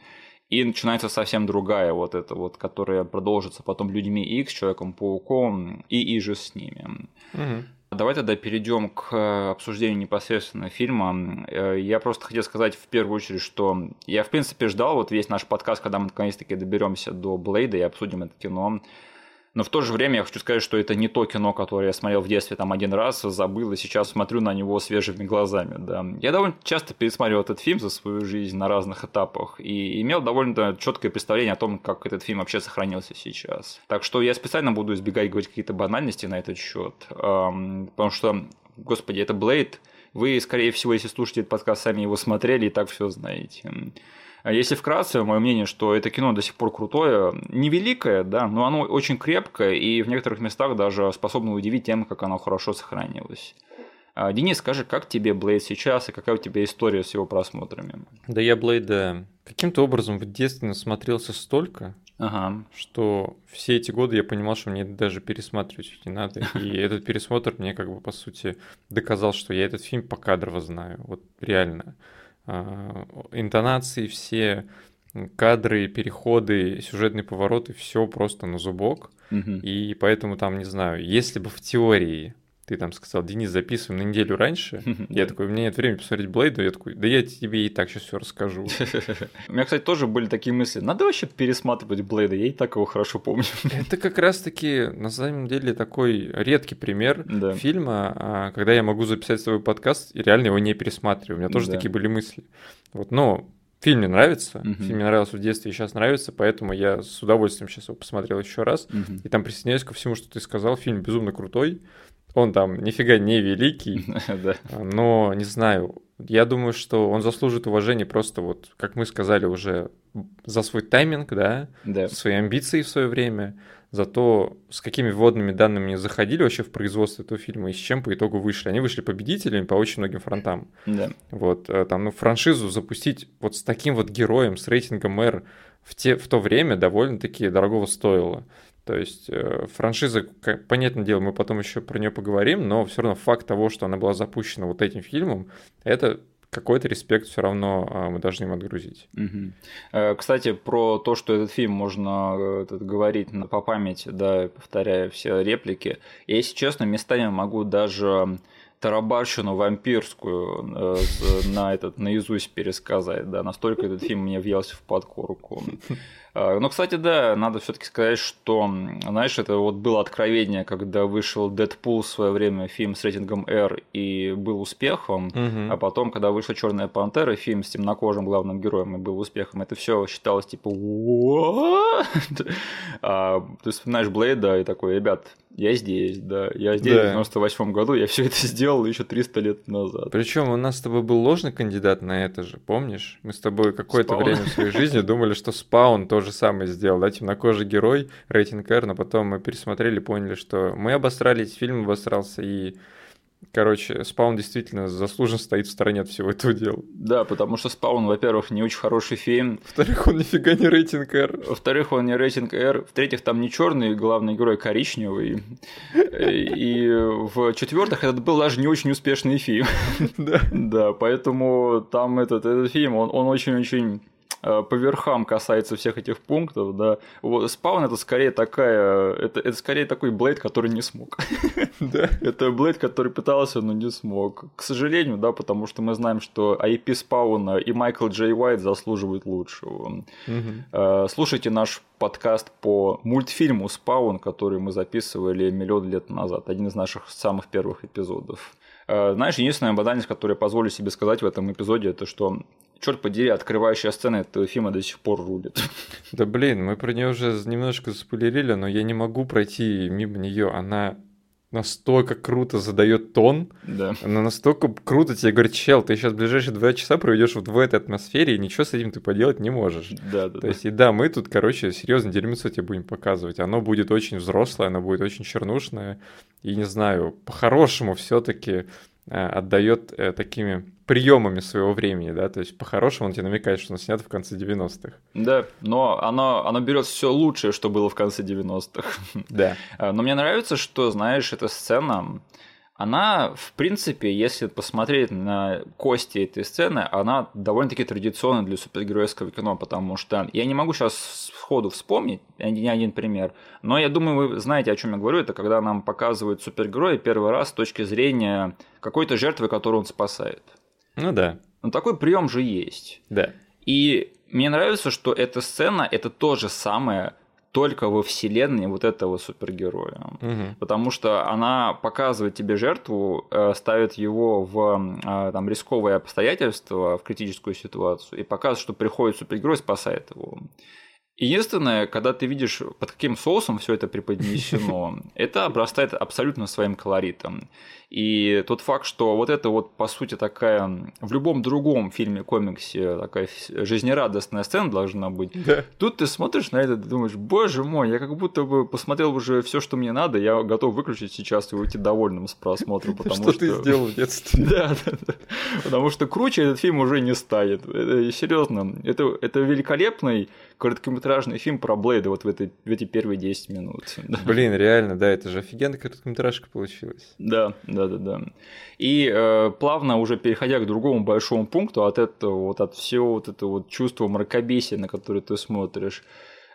и начинается совсем другая, вот эта вот, которая продолжится потом Людьми Икс, Человеком-пауком и и же с ними. Мгм. Давай тогда перейдем к э, обсуждению непосредственно фильма. Э, Я просто хотел сказать в первую очередь, что я в принципе ждал вот весь наш подкаст, когда мы наконец-таки доберемся до Блейда и обсудим это кино. Но в то же время я хочу сказать, что это не то кино, которое я смотрел в детстве там один раз, забыл, и сейчас смотрю на него свежими глазами. Да. Я довольно часто пересматривал этот фильм за свою жизнь на разных этапах и имел довольно четкое представление о том, как этот фильм вообще сохранился сейчас. Так что я специально буду избегать говорить какие-то банальности на этот счет, потому что, господи, это Блейд, вы, скорее всего, если слушаете этот подкаст, сами его смотрели и так все знаете. А Если вкратце, мое мнение, что это кино до сих пор крутое, невеликое, да, но оно очень крепкое и в некоторых местах даже способно удивить тем, как оно хорошо сохранилось. А, Денис, скажи, как тебе Блейд сейчас и какая у тебя история с его просмотрами? Да я Блейда каким-то образом в детстве насмотрелся столько, Ага. что все эти годы я понимал, что мне даже пересматривать не надо. И этот пересмотр мне как бы по сути доказал, что я этот фильм покадрово знаю. Вот реально. А, Интонации все, кадры, переходы, сюжетные повороты, все просто на зубок. Мгм. И поэтому там, не знаю, если бы в теории ты там сказал, Денис, записываем на неделю раньше, я такой, у меня нет времени посмотреть Блейду, я такой, да я тебе и так сейчас все расскажу. У меня, кстати, тоже были такие мысли. Надо вообще пересматривать Блейда, я и так его хорошо помню. Это как раз-таки, на самом деле, такой редкий пример Да. фильма, а, когда я могу записать свой подкаст и реально его не пересматриваю. У меня тоже Да. такие были мысли. Вот, но фильм мне нравится, Мгм. фильм мне нравился в детстве и сейчас нравится, поэтому я с удовольствием сейчас его посмотрел еще раз. Мгм. И там присоединяюсь ко всему, что ты сказал. Фильм безумно крутой. Он там нифига не великий, но не знаю. Я думаю, что он заслужит уважения просто вот, как мы сказали уже, за свой тайминг, да, Да. свои амбиции в свое время, за то, с какими вводными данными они заходили вообще в производство этого фильма и с чем по итогу вышли. Они вышли победителями по очень многим фронтам. Да. Вот, э, там, ну, франшизу запустить вот с таким вот героем, с рейтингом R в, те, в то время довольно-таки дорогого стоило. То есть э, франшиза, понятное дело, мы потом еще про нее поговорим, но все равно факт того, что она была запущена вот этим фильмом, это какой-то респект все равно а, мы должны им отгрузить. Э, Кстати, про то, что этот фильм можно э, этот, говорить по памяти, да, повторяя все реплики. Я, если честно, местами могу даже тарабарщину вампирскую э, на этот наизусть пересказать, да, настолько этот фильм мне въелся в подкорку. Э, Но, кстати, да, надо все-таки сказать, что, знаешь, это вот было откровение, когда вышел Дэдпул в свое время, фильм с рейтингом R, и был успехом, Мгм. а потом, когда вышла Черная пантера, фильм с темнокожим главным героем и был успехом, это все считалось типа «What?». а, Ты вспоминаешь Блейда и такой, ребят, я здесь, да, я здесь Да. в 98 году, я все это сделал еще 300 лет назад. Причем у нас с тобой был ложный кандидат на это же, помнишь? Мы с тобой какое-то время в своей жизни думали, что Спаун то же самое сделал, да, темнокожий герой, рейтинг R, но потом мы пересмотрели, поняли, что мы обосрались, фильм обосрался, и, короче, Спаун действительно заслуженно стоит в стороне от всего этого дела. Да, потому что Спаун, во-первых, не очень хороший фильм, Во-вторых, он нифига не рейтинг R. во-вторых, он не рейтинг R, в-третьих, там не черный главный герой, коричневый, и в-четвертых, этот был даже не очень успешный фильм. Да. Да, поэтому там этот, этот фильм, он, он очень-очень по верхам касается всех этих пунктов, да. Вот, Спаун это скорее такая, это, это скорее такой Блейд, который не смог. Да. это Блейд, который пытался, но не смог. К сожалению, да, потому что мы знаем, что IP Спауна и Майкл Джей Уайт заслуживают лучшего. Э, Слушайте наш подкаст по мультфильму Спаун, который мы записывали миллион лет назад. Один из наших самых первых эпизодов. Э, Знаешь, единственная банальность, которую я позволю себе сказать в этом эпизоде, это что, черт подери, открывающая сцена этого фильма до сих пор рулит. Да блин, мы про нее уже немножко заспойлерили, но я не могу пройти мимо нее. Она настолько круто задает тон, Да. она настолько круто тебе говорит, чел, ты сейчас ближайшие два часа проведешь вот в этой атмосфере, и ничего с этим ты поделать не можешь. Да, да, То есть, и да, мы тут, короче, серьезно дерьмецо тебе будем показывать. Оно будет очень взрослое, оно будет очень чернушное. И не знаю, по-хорошему все-таки отдает э, такими приемами своего времени, да, то есть по-хорошему он тебе намекает, что он снят в конце 90-х. Да, но оно, оно берет все лучшее, что было в конце 90-х. Да. А, но мне нравится, что, знаешь, эта сцена, она, в принципе, если посмотреть на кости этой сцены, она довольно-таки традиционная для супергеройского кино, потому что я не могу сейчас сходу вспомнить ни один пример, но я думаю, вы знаете, о чем я говорю. Это когда нам показывают супергероя первый раз с точки зрения какой-то жертвы, которую он спасает. Ну да. Но такой прием же есть. Да. И мне нравится, что эта сцена это то же самое, только во вселенной вот этого супергероя. Угу. Потому что она показывает тебе жертву, э, ставит его в э, там, рисковые обстоятельства, в критическую ситуацию, и показывает, что приходит супергерой, спасает его. Единственное, когда ты видишь, под каким соусом все это преподнесено, это обрастает абсолютно своим колоритом. И тот факт, что вот это вот, по сути, такая в любом другом фильме, комиксе, такая жизнерадостная сцена должна быть. Да. Тут ты смотришь на это, ты думаешь, боже мой, я как будто бы посмотрел уже все, что мне надо, я готов выключить сейчас и уйти довольным с просмотра, потому что... Что ты сделал в детстве. Да, да, да. Потому что круче этот фильм уже не станет. Серьезно, это, это великолепный короткометражный фильм про Блейда вот в, этой, в эти первые 10 минут. Блин, реально, да, это же офигенная короткометражка получилась. Да, да, да, да. И э, плавно уже переходя к другому большому пункту от этого, вот от всего вот этого вот чувства мракобесия, на которое ты смотришь,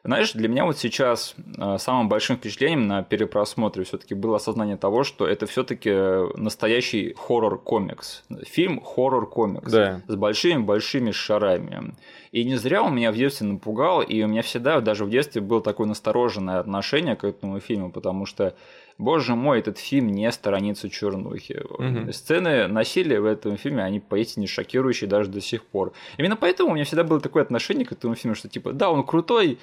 знаешь, для меня вот сейчас э, самым большим впечатлением на перепросмотре все-таки было осознание того, что это все-таки настоящий хоррор-комикс. Фильм хоррор-комикс да. с большими-большими шарами. И не зря он меня в детстве напугал, и у меня всегда, даже в детстве, было такое настороженное отношение к этому фильму, потому что боже мой, этот фильм не сторонится чернухи. Угу. Сцены насилия в этом фильме, они поистине шокирующие даже до сих пор. Именно поэтому у меня всегда было такое отношение к этому фильму, что типа, да, он крутой,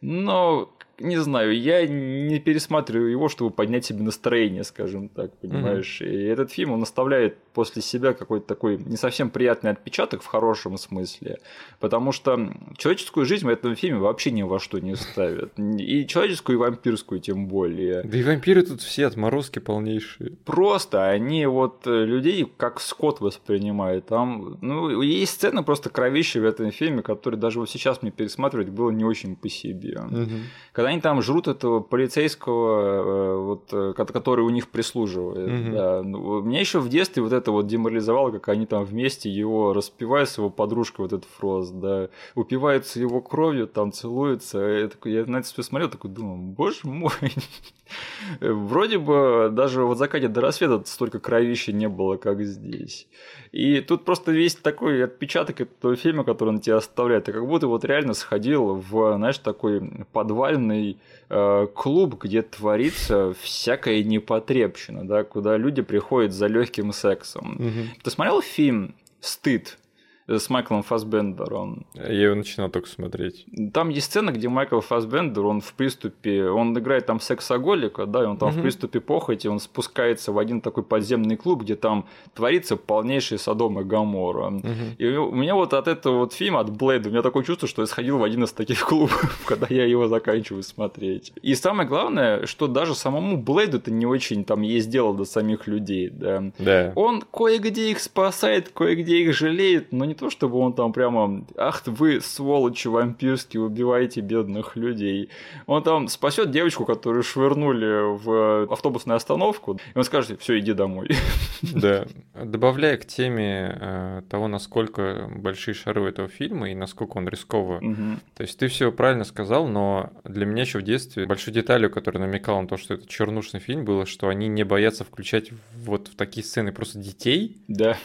но не знаю, я не пересматриваю его, чтобы поднять себе настроение, скажем так, понимаешь. Mm-hmm. И этот фильм, он оставляет после себя какой-то такой не совсем приятный отпечаток в хорошем смысле, потому что человеческую жизнь в этом фильме вообще ни во что не ставят. И человеческую, и вампирскую тем более. Да и вампиры тут все отморозки полнейшие. Просто они вот э, людей как скот воспринимают. Там, ну, есть сцены просто кровища в этом фильме, которые даже вот сейчас мне пересматривать было не очень по себе. Mm-hmm. Когда они там жрут этого полицейского, э, вот, э, который у них прислуживает. Мгм. Да. Ну, Меня еще в детстве вот это вот деморализовало, как они там вместе его распивают с его подружкой, вот этот Фрост, да, упиваются его кровью, там целуются. Я, такой, я на это все смотрел, такой думаю, боже мой. Вроде бы даже вот закате до рассвета столько кровища не было, как здесь. И тут просто весь такой отпечаток этого фильма, который он тебе оставляет. Ты как будто вот реально сходил в, знаешь, такой подвальный клуб, где творится всякая непотребщина, да, куда люди приходят за легким сексом. Мгм. Ты смотрел фильм «Стыд»? С Майклом Фассбендером. Я его начинал только смотреть. Там есть сцена, где Майкл Фассбендер, он в приступе, он играет там сексоголика, да, и он там Мгм. в приступе похоти, он спускается в один такой подземный клуб, где там творится полнейший Содом и Гамора. Мгм. И у меня вот от этого вот фильма, от Блейда, у меня такое чувство, что я сходил в один из таких клубов, когда я его заканчиваю смотреть. И самое главное, что даже самому Блейду это не очень там есть дело до самих людей, да. Да. Он кое-где их спасает, кое-где их жалеет, но не то, чтобы он там прямо «Ах вы, сволочи вампирские, убиваете бедных людей». Он там спасет девочку, которую швырнули в автобусную остановку, и он скажет «Все, иди домой». Да. Добавляя к теме э, того, насколько большие шары у этого фильма и насколько он рисково. Мгм. То есть ты все правильно сказал, но для меня еще в детстве большой деталью, которая намекала на то, что это чернушный фильм, было, что они не боятся включать вот в такие сцены просто детей. Да.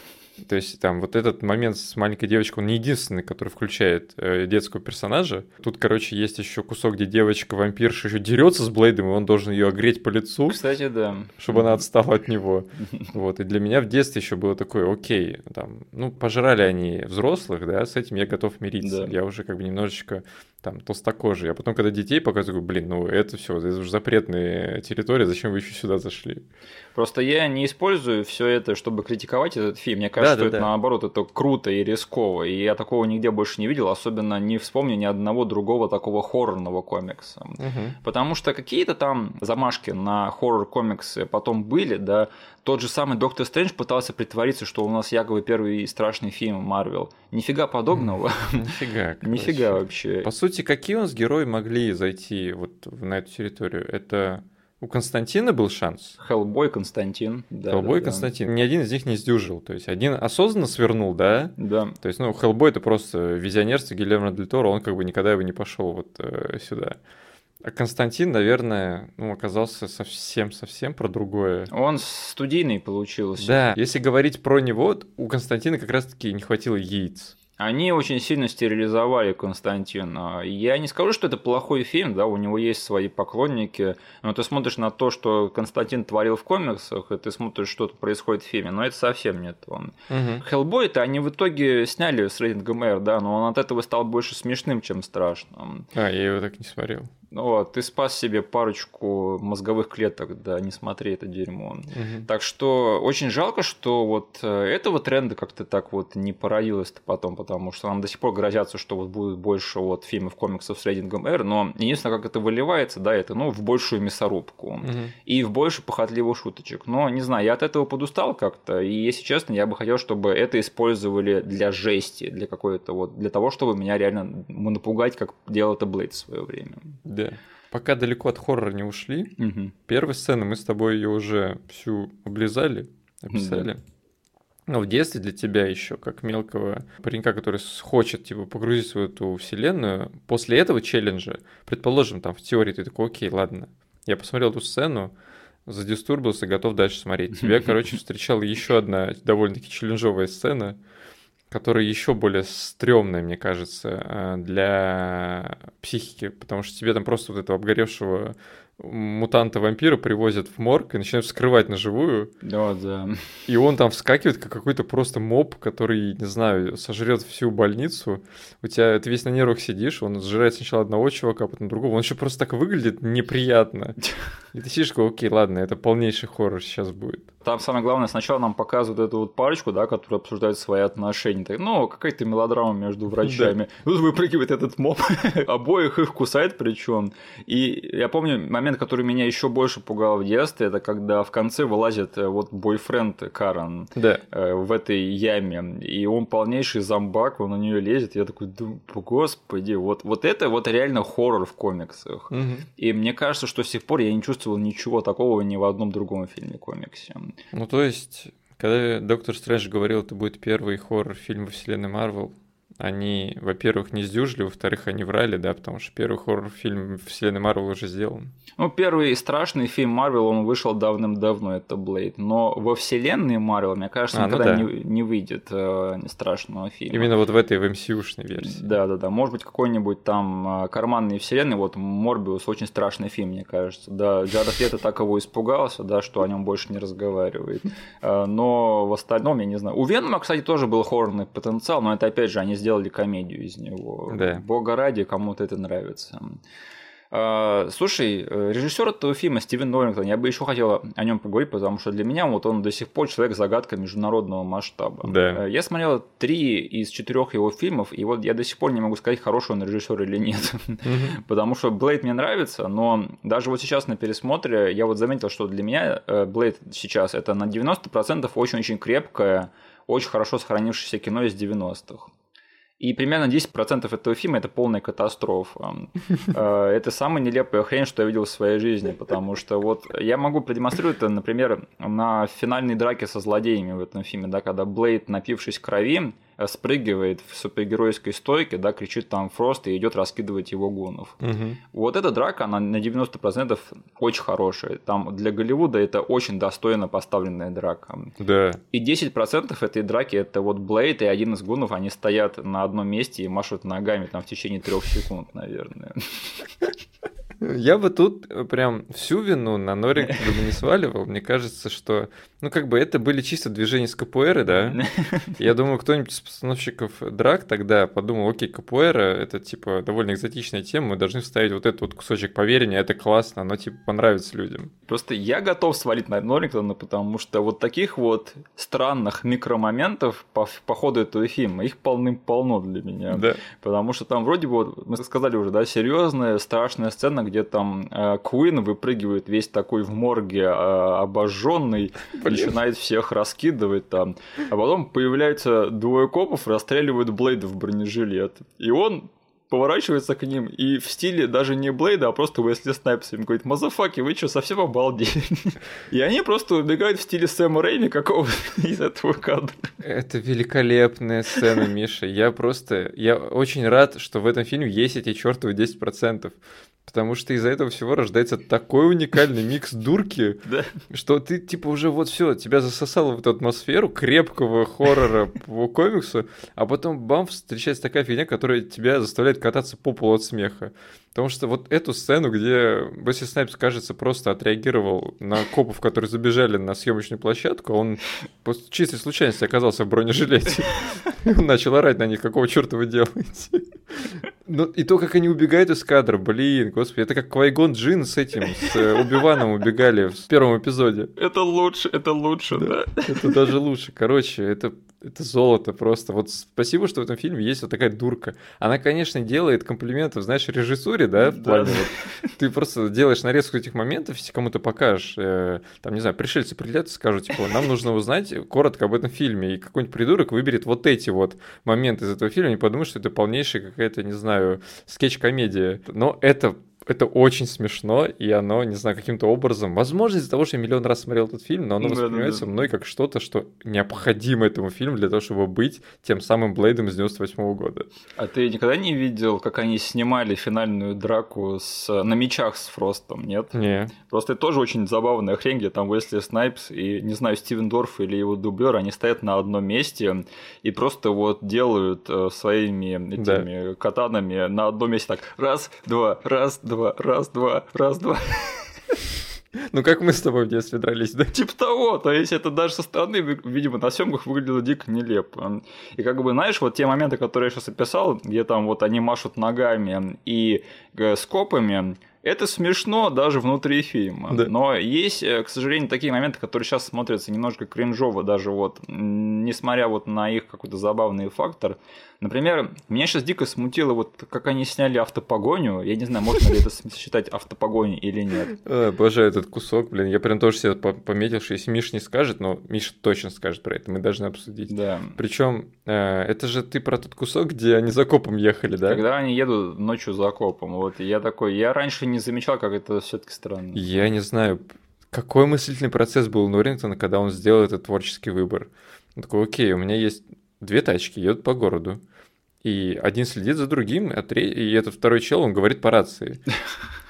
То есть там вот этот момент с маленькой девочкой, он не единственный, который включает э, детского персонажа. Тут, короче, есть еще кусок, где девочка-вампирша еще дерется с Блейдом, и он должен ее огреть по лицу, Кстати, да. чтобы она отстала от него. Вот, и для меня в детстве еще было такое, окей, там, ну, пожрали они взрослых, да, с этим я готов мириться. Да. Я уже как бы немножечко там толстокожий. А потом, когда детей показываю, блин, ну это все, это уже запретная территория, зачем вы еще сюда зашли? Просто я не использую все это, чтобы критиковать этот фильм. Мне кажется, Да, да, что это да. наоборот это круто и рисково. И я такого нигде больше не видел, особенно не вспомню ни одного другого такого хоррорного комикса. Мгм. Потому что какие-то там замашки на хоррор-комиксы потом были, да. Тот же самый Доктор Стрэндж пытался притвориться, что у нас якобы первый страшный фильм Марвел. Нифига подобного. Нифига. Нифига вообще. По сути, какие у нас герои могли зайти вот на эту территорию? Это у Константина был шанс. Хеллбой Константин. да, Хеллбой да, да. Константин. Ни один из них не сдюжил. То есть один осознанно свернул, да? Да. То есть, ну, Хеллбой это просто визионерство Гильермо Дель Торо, он как бы никогда его не пошел вот э, сюда. А Константин, наверное, ну, оказался совсем-совсем про другое. Он студийный получился. Да, если говорить про него, у Константина как раз-таки не хватило яиц. Они очень сильно стерилизовали Константина. Я не скажу, что это плохой фильм, да, у него есть свои поклонники, но ты смотришь на то, что Константин творил в комиксах, и ты смотришь, что происходит в фильме, но это совсем не то. Мгм. Хеллбой-то они в итоге сняли с рейтингом R, да, но он от этого стал больше смешным, чем страшным. А, я его так не смотрел. Ну Вот, ты спас себе парочку мозговых клеток, да, не смотри это дерьмо. Мгм. Так что очень жалко, что вот э, этого тренда как-то так вот не породилось потом, потому что нам до сих пор грозятся, что вот будет больше вот фильмов, комиксов с рейтингом R, но единственное, как это выливается, да, это ну в большую мясорубку Мгм. и в больше похотливых шуточек. Но не знаю, я от этого подустал как-то, и если честно, я бы хотел, чтобы это использовали для жести, для какой-то вот, для того, чтобы меня реально напугать, как делал это Блейд в свое время. Да. Пока далеко от хоррора не ушли, Мгм. первая сцена, мы с тобой ее уже всю облизали, описали. Но в детстве для тебя еще, как мелкого паренька, который хочет типа, погрузиться в эту вселенную, после этого челленджа, предположим, там в теории ты такой, окей, ладно, я посмотрел эту сцену, задистурбился, готов дальше смотреть. Тебя, короче, встречала еще одна довольно-таки челленджовая сцена, которая еще более стрёмная, мне кажется, э, для психики, потому что тебе там просто вот этого обгоревшего мутанта-вампира привозят в морг и начинают вскрывать на живую, Да, да. и он там вскакивает, как какой-то просто моб, который, не знаю, сожрет всю больницу. У тебя ты весь на нервах сидишь, он сжирает сначала одного чувака, потом другого. Он еще просто так выглядит неприятно. И ты сидишь, такой, окей, ладно, это полнейший хоррор сейчас будет. Там самое главное, сначала нам показывают эту вот парочку, да, которые обсуждают свои отношения. Так, ну, какая-то мелодрама между врачами. Тут выпрыгивает этот моб, обоих их кусает причем. И я помню момент, который меня еще больше пугал в детстве, это когда в конце вылазит э, вот бойфренд Карен Да. э, в этой яме, и он полнейший зомбак, он на нее лезет, я такой, думаю, господи, вот, вот это вот реально хоррор в комиксах. Мгм. И мне кажется, что с тех пор я не чувствовал ничего такого ни в одном другом фильме-комиксе. Ну, то есть, когда Доктор Стрэндж говорил, это будет первый хоррор-фильм во вселенной Марвел, они, во-первых, не сдюжили, во-вторых, они врали, да, потому что первый хоррор-фильм вселенной Марвел уже сделан. Ну, первый страшный фильм Марвел, он вышел давным-давно, это Блейд. Но во вселенной Марвел, мне кажется, А, ну никогда да. не, не выйдет э, страшного фильма. Именно вот в этой в MCU-шной версии. Да, да, да. Может быть, какой-нибудь там э, карманной вселенной, вот Морбиус очень страшный фильм, мне кажется. Да, Джаред Лето так его испугался, да, что о нем больше не разговаривает. Э, Но в остальном, я не знаю. У Венома, кстати, тоже был хоррорный потенциал, но это опять же они сделали комедию из него. Да. Бога ради, кому-то это нравится. А, Слушай, э, режиссер этого фильма Стивен Ноллингтон, я бы еще хотел о нем поговорить, потому что для меня вот он до сих пор человек-загадка международного масштаба. Да. Э, Я смотрел три из четырех его фильмов, и вот я до сих пор не могу сказать, хороший он режиссер или нет. Потому что Блейд мне нравится, но даже вот сейчас на пересмотре я вот заметил, что для меня э, Блейд сейчас это на 90% очень-очень крепкое, очень хорошо сохранившееся кино из 90-х. И примерно 10% этого фильма это полная катастрофа. Э, Это самая нелепая хрень, что я видел в своей жизни, потому что вот я могу продемонстрировать это, например, на финальной драке со злодеями в этом фильме, да, когда Блейд, напившись крови, спрыгивает в супергеройской стойке, да, кричит там Фрост и идет раскидывать его гунов. Мгм. Вот эта драка, она на 90% очень хорошая. Там для Голливуда это очень достойно поставленная драка. Да. И 10% этой драки это вот Блейд и один из гунов, они стоят на одном месте и машут ногами там в течение трех секунд, наверное. Я бы тут прям всю вину на Норрингтона бы не сваливал. Мне кажется, что, ну, как бы это были чисто движения с КПР, да? Я думаю, кто-нибудь из постановщиков драк тогда подумал, окей, КПР это, типа, довольно экзотичная тема, мы должны вставить вот этот вот кусочек поверения, это классно, оно, типа, понравится людям. Просто я готов свалить на Норрингтона, потому что вот таких вот странных микромоментов по, по ходу этого фильма, их полным-полно для меня. Да. Потому что там вроде бы, мы сказали уже, да, серьезная, страшная сцена, где там э, Куин выпрыгивает весь такой в морге э, обожженный, начинает всех раскидывать там. А потом появляются двое копов, расстреливают Блейда в бронежилет. И он поворачивается к ним и в стиле даже не Блейда, а просто Уэсли Снайпс им говорит, motherfuckers, вы что, совсем обалдели? И они просто убегают в стиле Сэма Рейми какого из этого кадра. Это великолепная сцена, Миша. Я просто, я очень рад, что в этом фильме есть эти чертовы 10%. Потому что из-за этого всего рождается такой уникальный микс дурки, что ты типа уже вот все, тебя засосало в эту атмосферу крепкого хоррора по комиксу, а потом бам, встречается такая фигня, которая тебя заставляет кататься по полу от смеха. Потому что вот эту сцену, где Бесси Снайпс, кажется, просто отреагировал на копов, которые забежали на съемочную площадку, он по чистой случайности оказался в бронежилете. Он начал орать на них, какого черта вы делаете? Ну, и то, как они убегают из кадра, блин, господи, это как Квайгон Джин с этим, с э, Убиваном убегали в первом эпизоде. Это лучше, это лучше, да. да. Это даже лучше. Короче, это это золото просто. Вот спасибо, что в этом фильме есть вот такая дурка. Она, конечно, делает комплименты, знаешь, режиссуре, да, в плане да. вот, ты просто делаешь нарезку этих моментов, если кому-то покажешь, э, там, не знаю, пришельцы прилетят и скажут, типа, нам нужно узнать коротко об этом фильме, и какой-нибудь придурок выберет вот эти вот моменты из этого фильма, и подумает, что это полнейшая какая-то, не знаю, скетч-комедия. Но это это очень смешно, и оно, не знаю, каким-то образом, возможно, из-за того, что я миллион раз смотрел этот фильм, но оно да, воспринимается да, да. мной как что-то, что необходимо этому фильму для того, чтобы быть тем самым Блейдом из 98 -го года. А ты никогда не видел, как они снимали финальную драку с, на мечах с Фростом, нет? Не. Просто это тоже очень забавная хрень, где там Уэсли Снайпс и, не знаю, Стивен Дорф или его дублер, они стоят на одном месте и просто вот делают э, своими этими да. катанами на одном месте так раз, два, раз, два, два, раз, два, раз, два. Ну, как мы с тобой в детстве дрались, да? Типа того, то есть это даже со стороны, видимо, на съемках выглядело дико нелепо. И как бы, знаешь, вот те моменты, которые я сейчас описал, где там вот они машут ногами и э, скопами, это смешно даже внутри фильма. Да. Но есть, э, к сожалению, такие моменты, которые сейчас смотрятся немножко кринжово, даже вот, несмотря вот на их какой-то забавный фактор. Например, меня сейчас дико смутило, вот как они сняли автопогоню. Я не знаю, можно ли это считать автопогоней или нет. Обожаю этот кусок, блин. Я прям тоже себе пометил, что если Миш не скажет, но Миша точно скажет про это, мы должны обсудить. Да. Причем э, это же ты про тот кусок, где они за копом ехали, да? Когда они едут ночью за копом. Вот я такой, я раньше не замечал, как это все-таки странно. Я не знаю, какой мыслительный процесс был у Норрингтона, когда он сделал этот творческий выбор. Он такой, окей, у меня есть две тачки, едут по городу. И один следит за другим, а третий, и этот второй чел, он говорит по рации.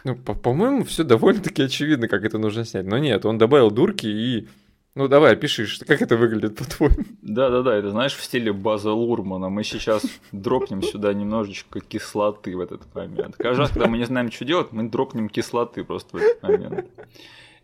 Ну, по-моему, все довольно-таки очевидно, как это нужно снять. Но нет, он добавил дурки и ну давай, пиши, как это выглядит по-твоему. Да-да-да, это знаешь в стиле База Лурмана. Мы сейчас дропнем сюда немножечко кислоты в этот момент. Каждый раз, когда мы не знаем, что делать, мы дропнем кислоты просто в этот момент.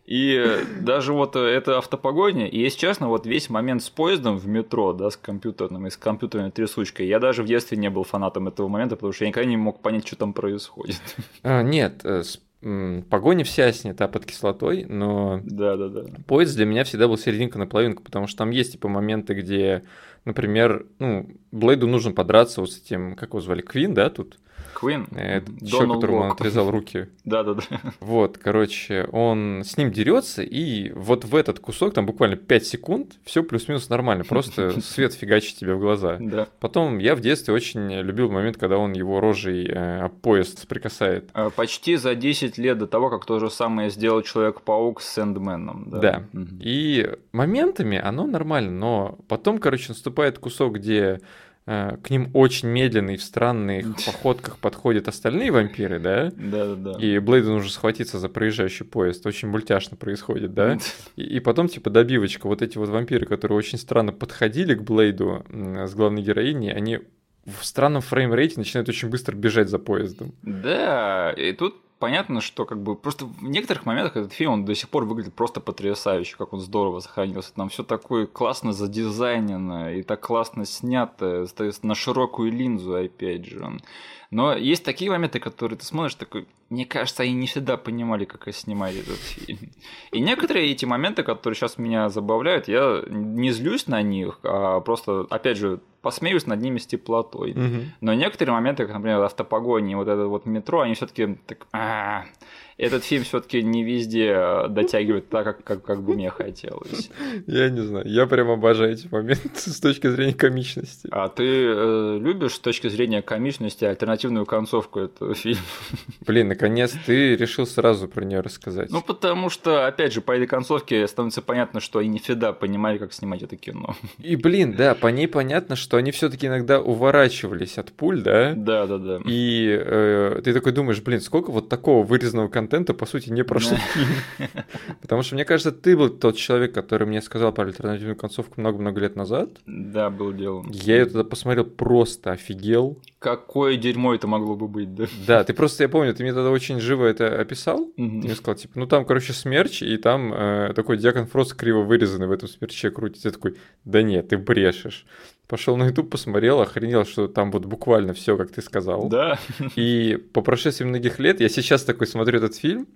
И даже вот это автопогоня, и если честно, вот весь момент с поездом в метро, да, с компьютерным и с компьютерной трясучкой, я даже в детстве не был фанатом этого момента, потому что я никогда не мог понять, что там происходит. А, нет, э, с Погоня вся снята под кислотой, но да, да, да. поезд для меня всегда был серединка на половинку, потому что там есть типа моменты, где, например, ну, Блейду нужно подраться вот с этим, как его звали, Квин, да, тут? Квин. Это человек, которому он отрезал руки. Да-да-да. Вот, короче, он с ним дерется, и вот в этот кусок, там буквально 5 секунд, все плюс-минус нормально, просто свет фигачит тебе в глаза. Да. Потом я в детстве очень любил момент, когда он его рожей э, об поезд соприкасает. А, почти за 10 лет до того, как то же самое сделал Человек-паук с Сэндменом. Да. да. И моментами оно нормально, но потом, короче, наступает кусок, где Э, к ним очень медленно и в странных походках подходят остальные вампиры, да? Да, да, да. И Блейду нужно схватиться за проезжающий поезд. Очень мультяшно происходит, да? И, и потом, типа, добивочка. Вот эти вот вампиры, которые очень странно подходили к Блейду с главной героиней, они в странном фреймрейте начинают очень быстро бежать за поездом. Да, и тут понятно, что как бы просто в некоторых моментах этот фильм, он до сих пор выглядит просто потрясающе, как он здорово сохранился. Там все такое классно задизайнено и так классно снято, на широкую линзу, опять же. Но есть такие моменты, которые ты смотришь, такой, мне кажется, они не всегда понимали, как снимать этот фильм. И некоторые эти моменты, которые сейчас меня забавляют, я не злюсь на них, а просто, опять же, посмеюсь над ними с теплотой. Угу. Но некоторые моменты, как, например, автопогони, вот это вот метро, они все-таки так, а, этот фильм все-таки не везде э, дотягивает так, как, как, как бы мне хотелось. Я не знаю, я прям обожаю эти моменты с точки зрения комичности. А ты э, любишь с точки зрения комичности альтернативную концовку этого фильма? Блин, наконец ты решил сразу про нее рассказать. Ну, потому что, опять же, по этой концовке становится понятно, что они не всегда понимали, как снимать это кино. И, блин, да, по ней понятно, что они все-таки иногда уворачивались от пуль, да? Да, да, да. И э, ты такой думаешь, блин, сколько вот такого вырезанного контента контента, по сути, не прошло фильм. Потому что, мне кажется, ты был тот человек, который мне сказал про альтернативную концовку много-много лет назад. Да, был дело. Я ее тогда посмотрел, просто офигел. Какое дерьмо это могло бы быть, да? Да, ты просто, я помню, ты мне тогда очень живо это описал. Ты мне сказал, типа, ну там, короче, смерч, и там э, такой Диакон Фрост криво вырезанный в этом смерче крутится. Я такой, да нет, ты брешешь пошел на YouTube, посмотрел, охренел, что там вот буквально все, как ты сказал. Да. И по прошествии многих лет я сейчас такой смотрю этот фильм,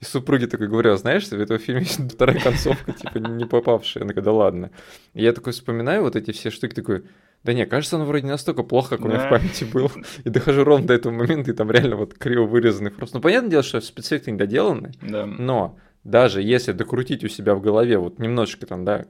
и супруги такой говорю, а знаешь, в этом фильме есть вторая концовка, типа не попавшая. Она говорит, да ладно. И я такой вспоминаю вот эти все штуки, такой, да не, кажется, он вроде не настолько плохо, как у меня в памяти был. И дохожу ровно до этого момента, и там реально вот криво вырезанный просто. Ну, понятное дело, что спецэффекты недоделаны, да. но даже если докрутить у себя в голове вот немножечко там, да,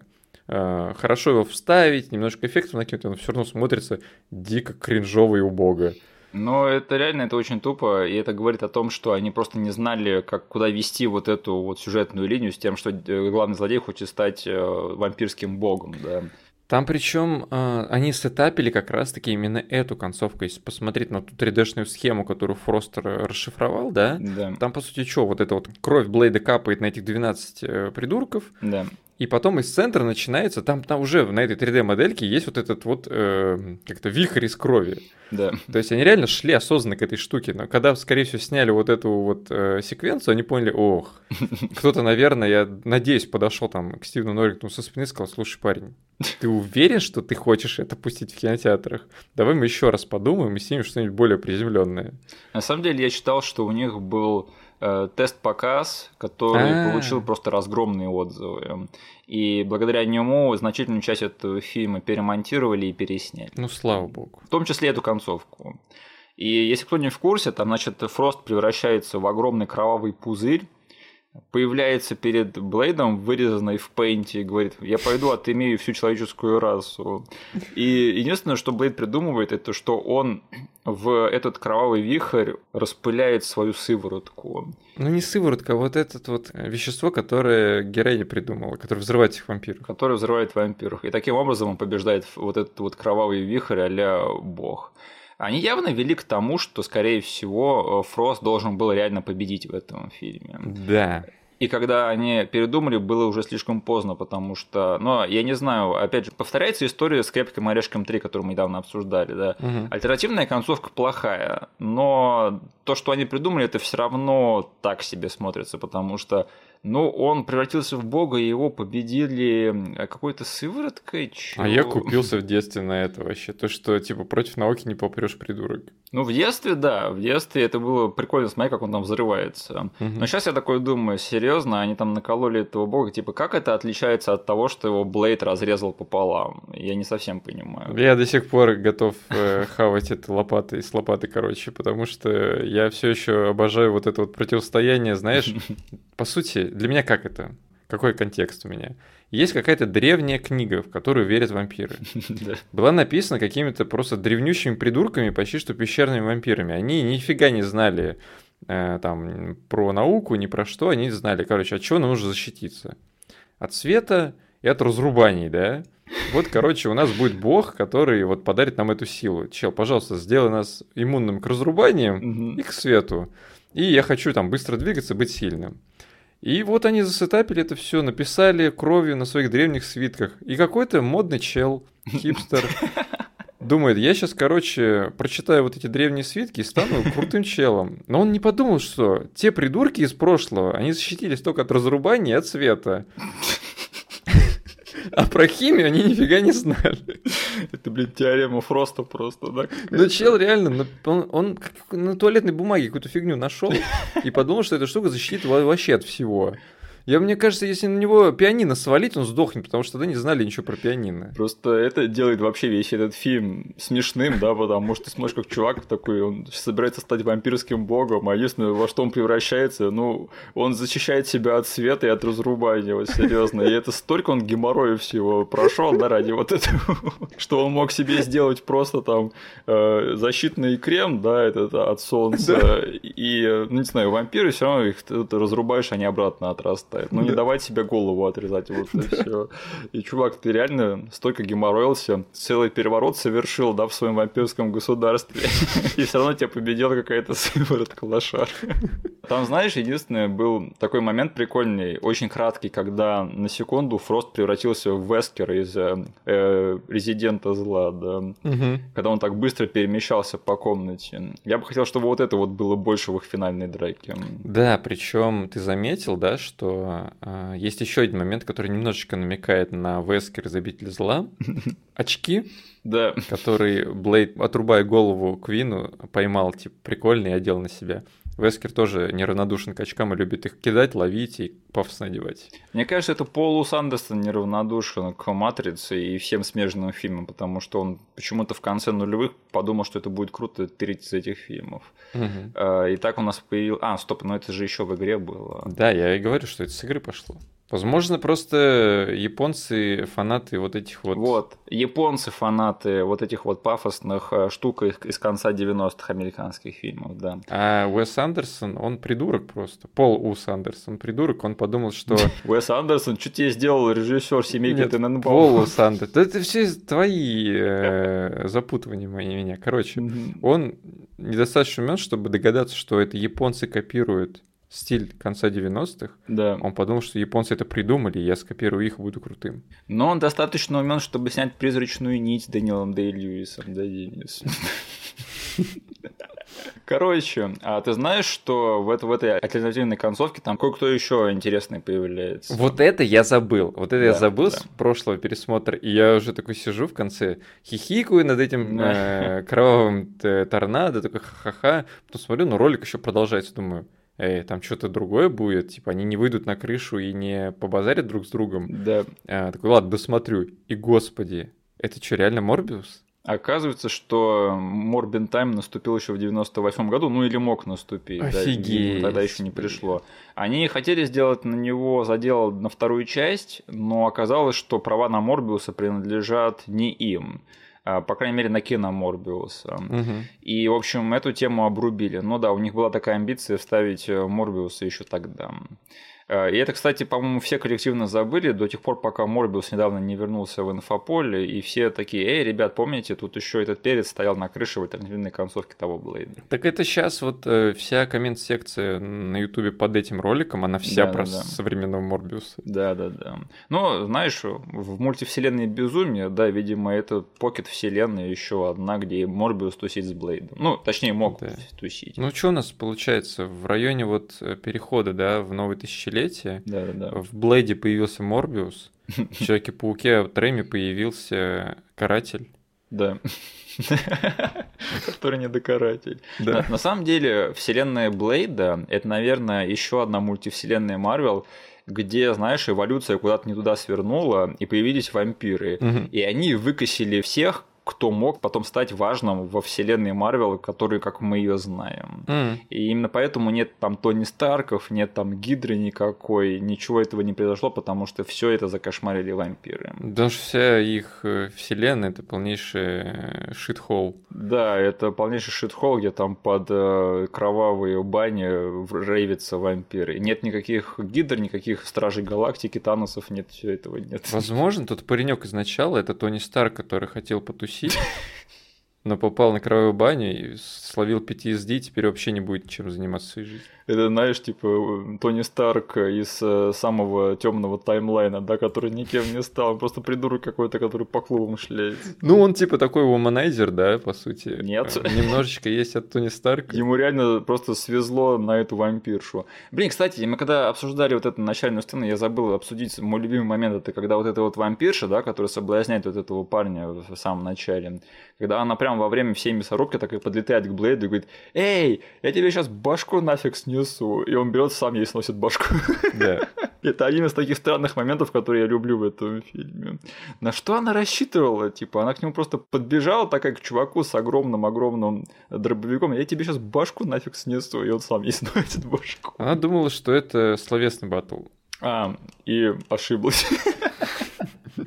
хорошо его вставить, немножко эффектов накинуть, он все равно смотрится дико кринжово и убого. Но это реально, это очень тупо, и это говорит о том, что они просто не знали, как куда вести вот эту вот сюжетную линию с тем, что э, главный злодей хочет стать э, вампирским богом, да. Там причем э, они сетапили как раз-таки именно эту концовку. Если посмотреть на ту 3D-шную схему, которую Фростер расшифровал, да, да. там по сути что, вот эта вот кровь Блейда капает на этих 12 э, придурков, да. И потом из центра начинается, там, там уже на этой 3D-модельке есть вот этот вот э, как-то вихрь из крови. Да. То есть они реально шли осознанно к этой штуке. Но когда, скорее всего, сняли вот эту вот э, секвенцию, они поняли, ох, кто-то, наверное, я надеюсь, подошел там к Стивену Норрингтону со спины и сказал, слушай, парень, ты уверен, что ты хочешь это пустить в кинотеатрах? Давай мы еще раз подумаем и снимем что-нибудь более приземленное. На самом деле я читал, что у них был тест-показ, который А-а-а. получил просто разгромные отзывы. И благодаря нему значительную часть этого фильма перемонтировали и пересняли. Ну, слава богу. В том числе эту концовку. И если кто не в курсе, там, значит, Фрост превращается в огромный кровавый пузырь, появляется перед Блейдом, вырезанный в пейнте, и говорит, я пойду отымею всю человеческую расу. И единственное, что Блейд придумывает, это что он в этот кровавый вихрь распыляет свою сыворотку. Ну не сыворотка, а вот это вот вещество, которое героиня придумала, которое взрывает этих вампиров. Которое взрывает вампиров. И таким образом он побеждает вот этот вот кровавый вихрь а бог. Они явно вели к тому, что, скорее всего, Фрост должен был реально победить в этом фильме. Да. И когда они передумали, было уже слишком поздно, потому что, ну, я не знаю, опять же, повторяется история с Крепким орешком 3, которую мы недавно обсуждали, да. Угу. Альтернативная концовка плохая, но то, что они придумали, это все равно так себе смотрится, потому что но он превратился в бога, и его победили какой-то сывороткой. Чего? А я купился в детстве на это вообще. То, что типа против науки не попрешь, придурок. Ну, в детстве, да, в детстве это было прикольно смотреть, как он там взрывается. Угу. Но сейчас я такой думаю, серьезно, они там накололи этого бога, типа, как это отличается от того, что его Блейд разрезал пополам? Я не совсем понимаю. Я до сих пор готов э, хавать это лопатой с лопаты, короче, потому что я все еще обожаю вот это вот противостояние, знаешь, по сути, для меня как это? Какой контекст у меня? Есть какая-то древняя книга, в которую верят вампиры. Была написана какими-то просто древнющими придурками, почти что пещерными вампирами. Они нифига не знали э, там про науку, ни про что. Они знали, короче, от чего нам нужно защититься. От света и от разрубаний, да? Вот, короче, у нас будет бог, который вот подарит нам эту силу. Чел, пожалуйста, сделай нас иммунным к разрубаниям и к свету. И я хочу там быстро двигаться, быть сильным. И вот они засетапили это все, написали кровью на своих древних свитках. И какой-то модный чел, хипстер, думает, я сейчас, короче, прочитаю вот эти древние свитки и стану крутым челом. Но он не подумал, что те придурки из прошлого, они защитились только от разрубания и от света. А про химию они нифига не знали. Это, блин, теорема Фроста просто, да? Ну, чел реально, он, он на туалетной бумаге какую-то фигню нашел и подумал, что эта штука защитит вообще от всего. Я, мне кажется, если на него пианино свалить, он сдохнет, потому что тогда не знали ничего про пианино. Просто это делает вообще весь этот фильм смешным, да, потому что ты смотришь, как чувак такой, он собирается стать вампирским богом, а если во что он превращается, ну, он защищает себя от света и от разрубания, вот серьезно. И это столько он геморроя всего прошел, да, ради вот этого, что он мог себе сделать просто там э, защитный крем, да, этот от солнца, и, ну, не знаю, вампиры все равно их разрубаешь, они обратно отрастают хватает. Ну, не давать себе голову отрезать, вот и все. И, чувак, ты реально столько геморроился, целый переворот совершил, да, в своем вампирском государстве, и все равно тебя победила какая-то сыворотка лошар. Там, знаешь, единственное, был такой момент прикольный, очень краткий, когда на секунду Фрост превратился в Вескер из э, э, Резидента Зла, да, угу. когда он так быстро перемещался по комнате. Я бы хотел, чтобы вот это вот было больше в их финальной драке. Да, причем ты заметил, да, что а, есть еще один момент, который немножечко намекает на Вескер Забитель зла. Очки, да. который Блейд, отрубая голову Квину, поймал, типа, прикольный и одел на себя. Вескер тоже неравнодушен к очкам и любит их кидать, ловить и пафосно одевать. Мне кажется, это Пол Сандерсон неравнодушен к «Матрице» и всем смежным фильмам, потому что он почему-то в конце нулевых подумал, что это будет круто треть из этих фильмов. Угу. И так у нас появился... А, стоп, но это же еще в игре было. Да, я и говорю, что это с игры пошло. Возможно, просто японцы фанаты вот этих вот... Вот, японцы фанаты вот этих вот пафосных э, штук из конца 90-х американских фильмов, да. А Уэс Андерсон, он придурок просто. Пол Ус Андерсон придурок, он подумал, что... Уэс Андерсон, что тебе сделал режиссер семейки Тененбаум? Пол Ус Андерсон. Это все твои э, запутывания мои меня. Короче, он недостаточно умен, чтобы догадаться, что это японцы копируют стиль конца 90-х, да. он подумал, что японцы это придумали, я скопирую их и буду крутым. Но он достаточно умен, чтобы снять призрачную нить с Дэниелом Дэй Льюисом, да, Денис? Короче, а ты знаешь, что в, это, в этой альтернативной концовке там кое-кто еще интересный появляется? Вот это я забыл. Вот это да, я забыл да. с прошлого пересмотра. И я уже такой сижу в конце, хихикаю над этим э, кровавым торнадо, такой ха-ха-ха. Потом смотрю, но ролик еще продолжается. Думаю, эй, там что-то другое будет, типа они не выйдут на крышу и не побазарят друг с другом. Да. А, такой, ладно, досмотрю. И, господи, это что, реально Морбиус? Оказывается, что Морбин Тайм наступил еще в 98 году, ну или мог наступить. Офигеть. Да, тогда еще не пришло. Они хотели сделать на него задел на вторую часть, но оказалось, что права на Морбиуса принадлежат не им. А, по крайней мере, на кино Морбиуса. Угу. И, в общем, эту тему обрубили. Ну да, у них была такая амбиция вставить э, Морбиуса еще тогда. Э, и это, кстати, по-моему, все коллективно забыли до тех пор, пока Морбиус недавно не вернулся в инфополе, и все такие, эй, ребят, помните, тут еще этот перец стоял на крыше в альтернативной концовке того Блейда. Так это сейчас вот э, вся коммент-секция на Ютубе под этим роликом, она вся да, про да, да. современного Морбиуса. Да, да, да. Ну, знаешь, в мультивселенной безумие, да, видимо, это покет вселенная еще одна, где Морбиус тусит с Блейдом. Ну, точнее, мог да. тусить. Ну, что у нас получается? В районе вот э, перехода, да, в новый тысячелетие десятилетие. Да, да, да. В Блейде появился Морбиус, в Человеке-пауке в Трэме появился Каратель. Да. Который не докаратель. Да. На, на самом деле, вселенная Блейда это, наверное, еще одна мультивселенная Марвел, где, знаешь, эволюция куда-то не туда свернула, и появились вампиры. Угу. И они выкосили всех, кто мог потом стать важным во вселенной Марвел, который, как мы ее знаем. Mm. И именно поэтому нет там Тони Старков, нет там Гидры никакой, ничего этого не произошло, потому что все это закошмарили вампиры. Потому что вся их э, вселенная это полнейший э, шитхол. Да, это полнейший шитхол, где там под э, кровавые бани рейвятся вампиры. Нет никаких гидр, никаких стражей галактики, Таносов, нет, все этого нет. Возможно, тот паренек изначала это Тони Старк, который хотел потусить тусить. но попал на кровавую баню и словил PTSD, теперь вообще не будет чем заниматься в своей жизни. Это, знаешь, типа Тони Старк из э, самого темного таймлайна, да, который никем не стал, он просто придурок какой-то, который по клубам шляется. Ну, он типа такой вуманайзер, да, по сути. Нет. Немножечко есть от Тони Старка. Ему реально просто свезло на эту вампиршу. Блин, кстати, мы когда обсуждали вот эту начальную сцену, я забыл обсудить мой любимый момент, это когда вот эта вот вампирша, да, которая соблазняет вот этого парня в самом начале, когда она прям во время всей мясорубки так и подлетает к Блейду и говорит, «Эй, я тебе сейчас башку нафиг снесу!» И он берет сам ей сносит башку. Да. Это один из таких странных моментов, которые я люблю в этом фильме. На что она рассчитывала? Типа, она к нему просто подбежала, такая к чуваку с огромным-огромным дробовиком. Я тебе сейчас башку нафиг снесу, и он сам ей сносит башку. Она думала, что это словесный батл. А, и ошиблась.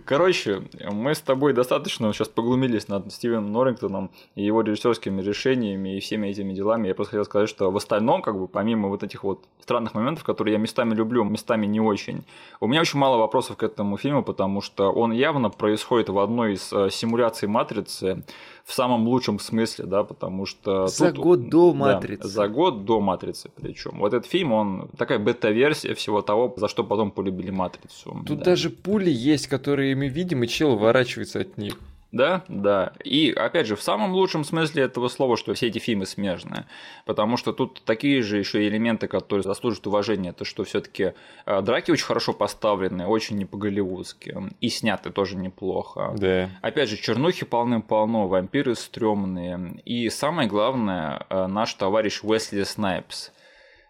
Короче, мы с тобой достаточно сейчас поглумились над Стивеном Норрингтоном и его режиссерскими решениями и всеми этими делами. Я просто хотел сказать, что в остальном, как бы, помимо вот этих вот странных моментов, которые я местами люблю, местами не очень, у меня очень мало вопросов к этому фильму, потому что он явно происходит в одной из э, симуляций Матрицы, в самом лучшем смысле, да, потому что... За тут, год до Матрицы. Да, за год до Матрицы причем. Вот этот фильм, он такая бета-версия всего того, за что потом полюбили Матрицу. Тут да. даже пули есть, которые мы видим, и чел ворачивается от них. Да, да. И опять же, в самом лучшем смысле этого слова, что все эти фильмы смежные. Потому что тут такие же еще элементы, которые заслуживают уважения. Это что все-таки э, драки очень хорошо поставлены, очень не по-голливудски. И сняты тоже неплохо. Да. Опять же, чернухи полным-полно, вампиры стрёмные. И самое главное, э, наш товарищ Уэсли Снайпс.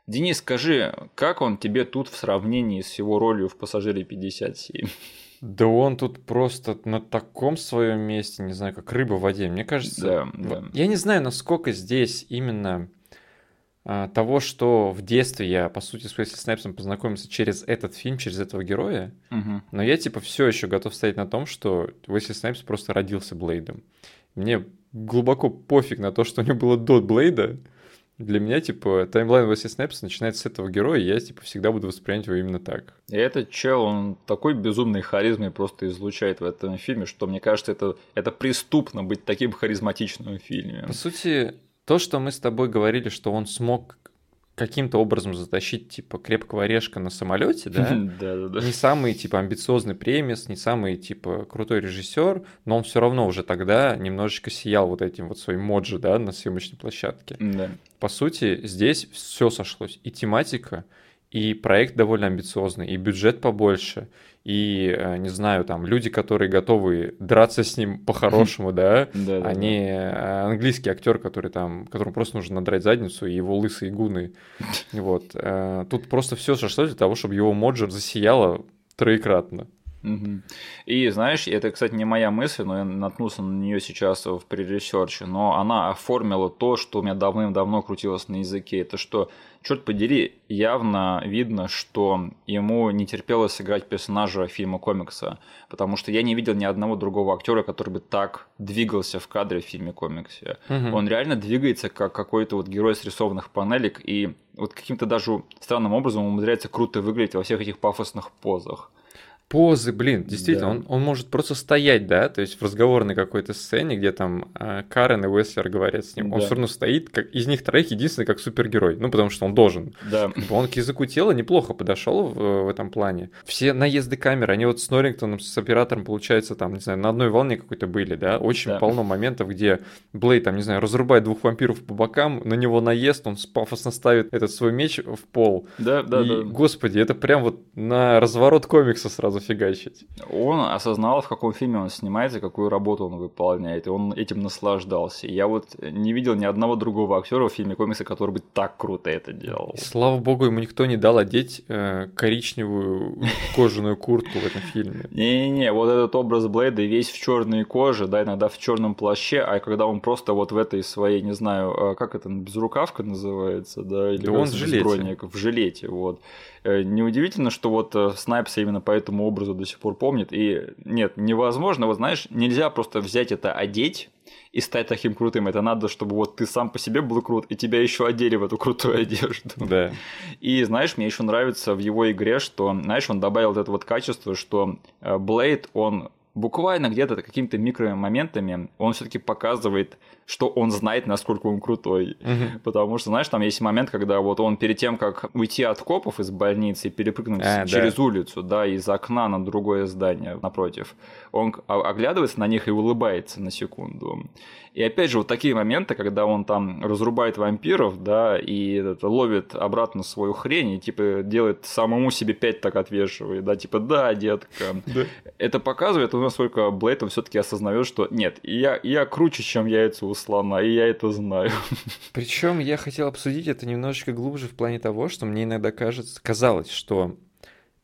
Денис, скажи, как он тебе тут в сравнении с его ролью в «Пассажире 57»? Да он тут просто на таком своем месте, не знаю, как рыба в воде. Мне кажется, да, да. я не знаю, насколько здесь именно а, того, что в детстве я, по сути, с Уэсли Снайпсом познакомился через этот фильм, через этого героя, угу. но я, типа, все еще готов стоять на том, что Уэсли Снайпс просто родился Блейдом. Мне глубоко пофиг на то, что у него было до Блейда, для меня, типа, таймлайн Уэсли Снайпса начинается с этого героя, и я, типа, всегда буду воспринимать его именно так. И этот чел, он такой безумной харизмой просто излучает в этом фильме, что, мне кажется, это, это преступно быть таким харизматичным в фильме. По сути, то, что мы с тобой говорили, что он смог каким-то образом затащить, типа, крепкого орешка на самолете, да? Да, да, да. Не самый, типа, амбициозный премис, не самый, типа, крутой режиссер, но он все равно уже тогда немножечко сиял вот этим вот своим моджи, да, на съемочной площадке. Да. По сути, здесь все сошлось. И тематика, и проект довольно амбициозный, и бюджет побольше, и, э, не знаю, там, люди, которые готовы драться с ним по-хорошему, да, а не э, английский актер, который там, которому просто нужно надрать задницу, и его лысые гуны. Вот. Э, тут просто все сошлось для того, чтобы его моджер засияло троекратно. Угу. И знаешь, это, кстати, не моя мысль, но я наткнулся на нее сейчас в прересерче, но она оформила то, что у меня давным-давно крутилось на языке. Это что, черт подери, явно видно, что ему не терпелось сыграть персонажа фильма комикса, потому что я не видел ни одного другого актера, который бы так двигался в кадре в фильме комиксе. Угу. Он реально двигается как какой-то вот герой с рисованных панелек и вот каким-то даже странным образом умудряется круто выглядеть во всех этих пафосных позах позы, блин, действительно, да. он, он может просто стоять, да, то есть в разговорной какой-то сцене, где там э, Карен и Уэслер говорят с ним, да. он все равно стоит, как из них троих единственный как супергерой, ну потому что он должен. Да. Он к языку тела неплохо подошел в, в этом плане. Все наезды камеры, они вот с Норрингтоном, с оператором, получается, там, не знаю, на одной волне какой-то были, да, очень да. полно моментов, где Блейд, там, не знаю, разрубает двух вампиров по бокам, на него наезд, он пафосно ставит этот свой меч в пол. Да, да, и, да. Господи, это прям вот на разворот комикса сразу фигачить. Он осознал, в каком фильме он снимается, какую работу он выполняет, и он этим наслаждался. Я вот не видел ни одного другого актера в фильме комикса, который бы так круто это делал. И, слава богу, ему никто не дал одеть э, коричневую кожаную куртку в этом фильме. Не-не-не, вот этот образ Блейда весь в черной коже, да, иногда в черном плаще, а когда он просто вот в этой своей, не знаю, э, как это, безрукавка называется, да, или он в жилете. в жилете, вот. Э, неудивительно, что вот э, Снайпс именно по этому образу до сих пор помнит. И нет, невозможно, вот знаешь, нельзя просто взять это, одеть и стать таким крутым. Это надо, чтобы вот ты сам по себе был крут, и тебя еще одели в эту крутую одежду. Да. И знаешь, мне еще нравится в его игре, что, знаешь, он добавил вот это вот качество, что Блейд, он буквально где-то какими-то микромоментами он все-таки показывает, что он знает, насколько он крутой. Потому что, знаешь, там есть момент, когда вот он перед тем, как уйти от копов из больницы и перепрыгнуть А, да. через улицу, да, из окна на другое здание напротив, он о- оглядывается на них и улыбается на секунду. И опять же, вот такие моменты, когда он там разрубает вампиров, да, и это, ловит обратно свою хрень, и типа делает самому себе пять так отвешивает, да, типа, да, детка. Это показывает, насколько Блейд все-таки осознает, что нет, я, я круче, чем яйца у слона, и я это знаю. Причем я хотел обсудить это немножечко глубже в плане того, что мне иногда кажется, казалось, что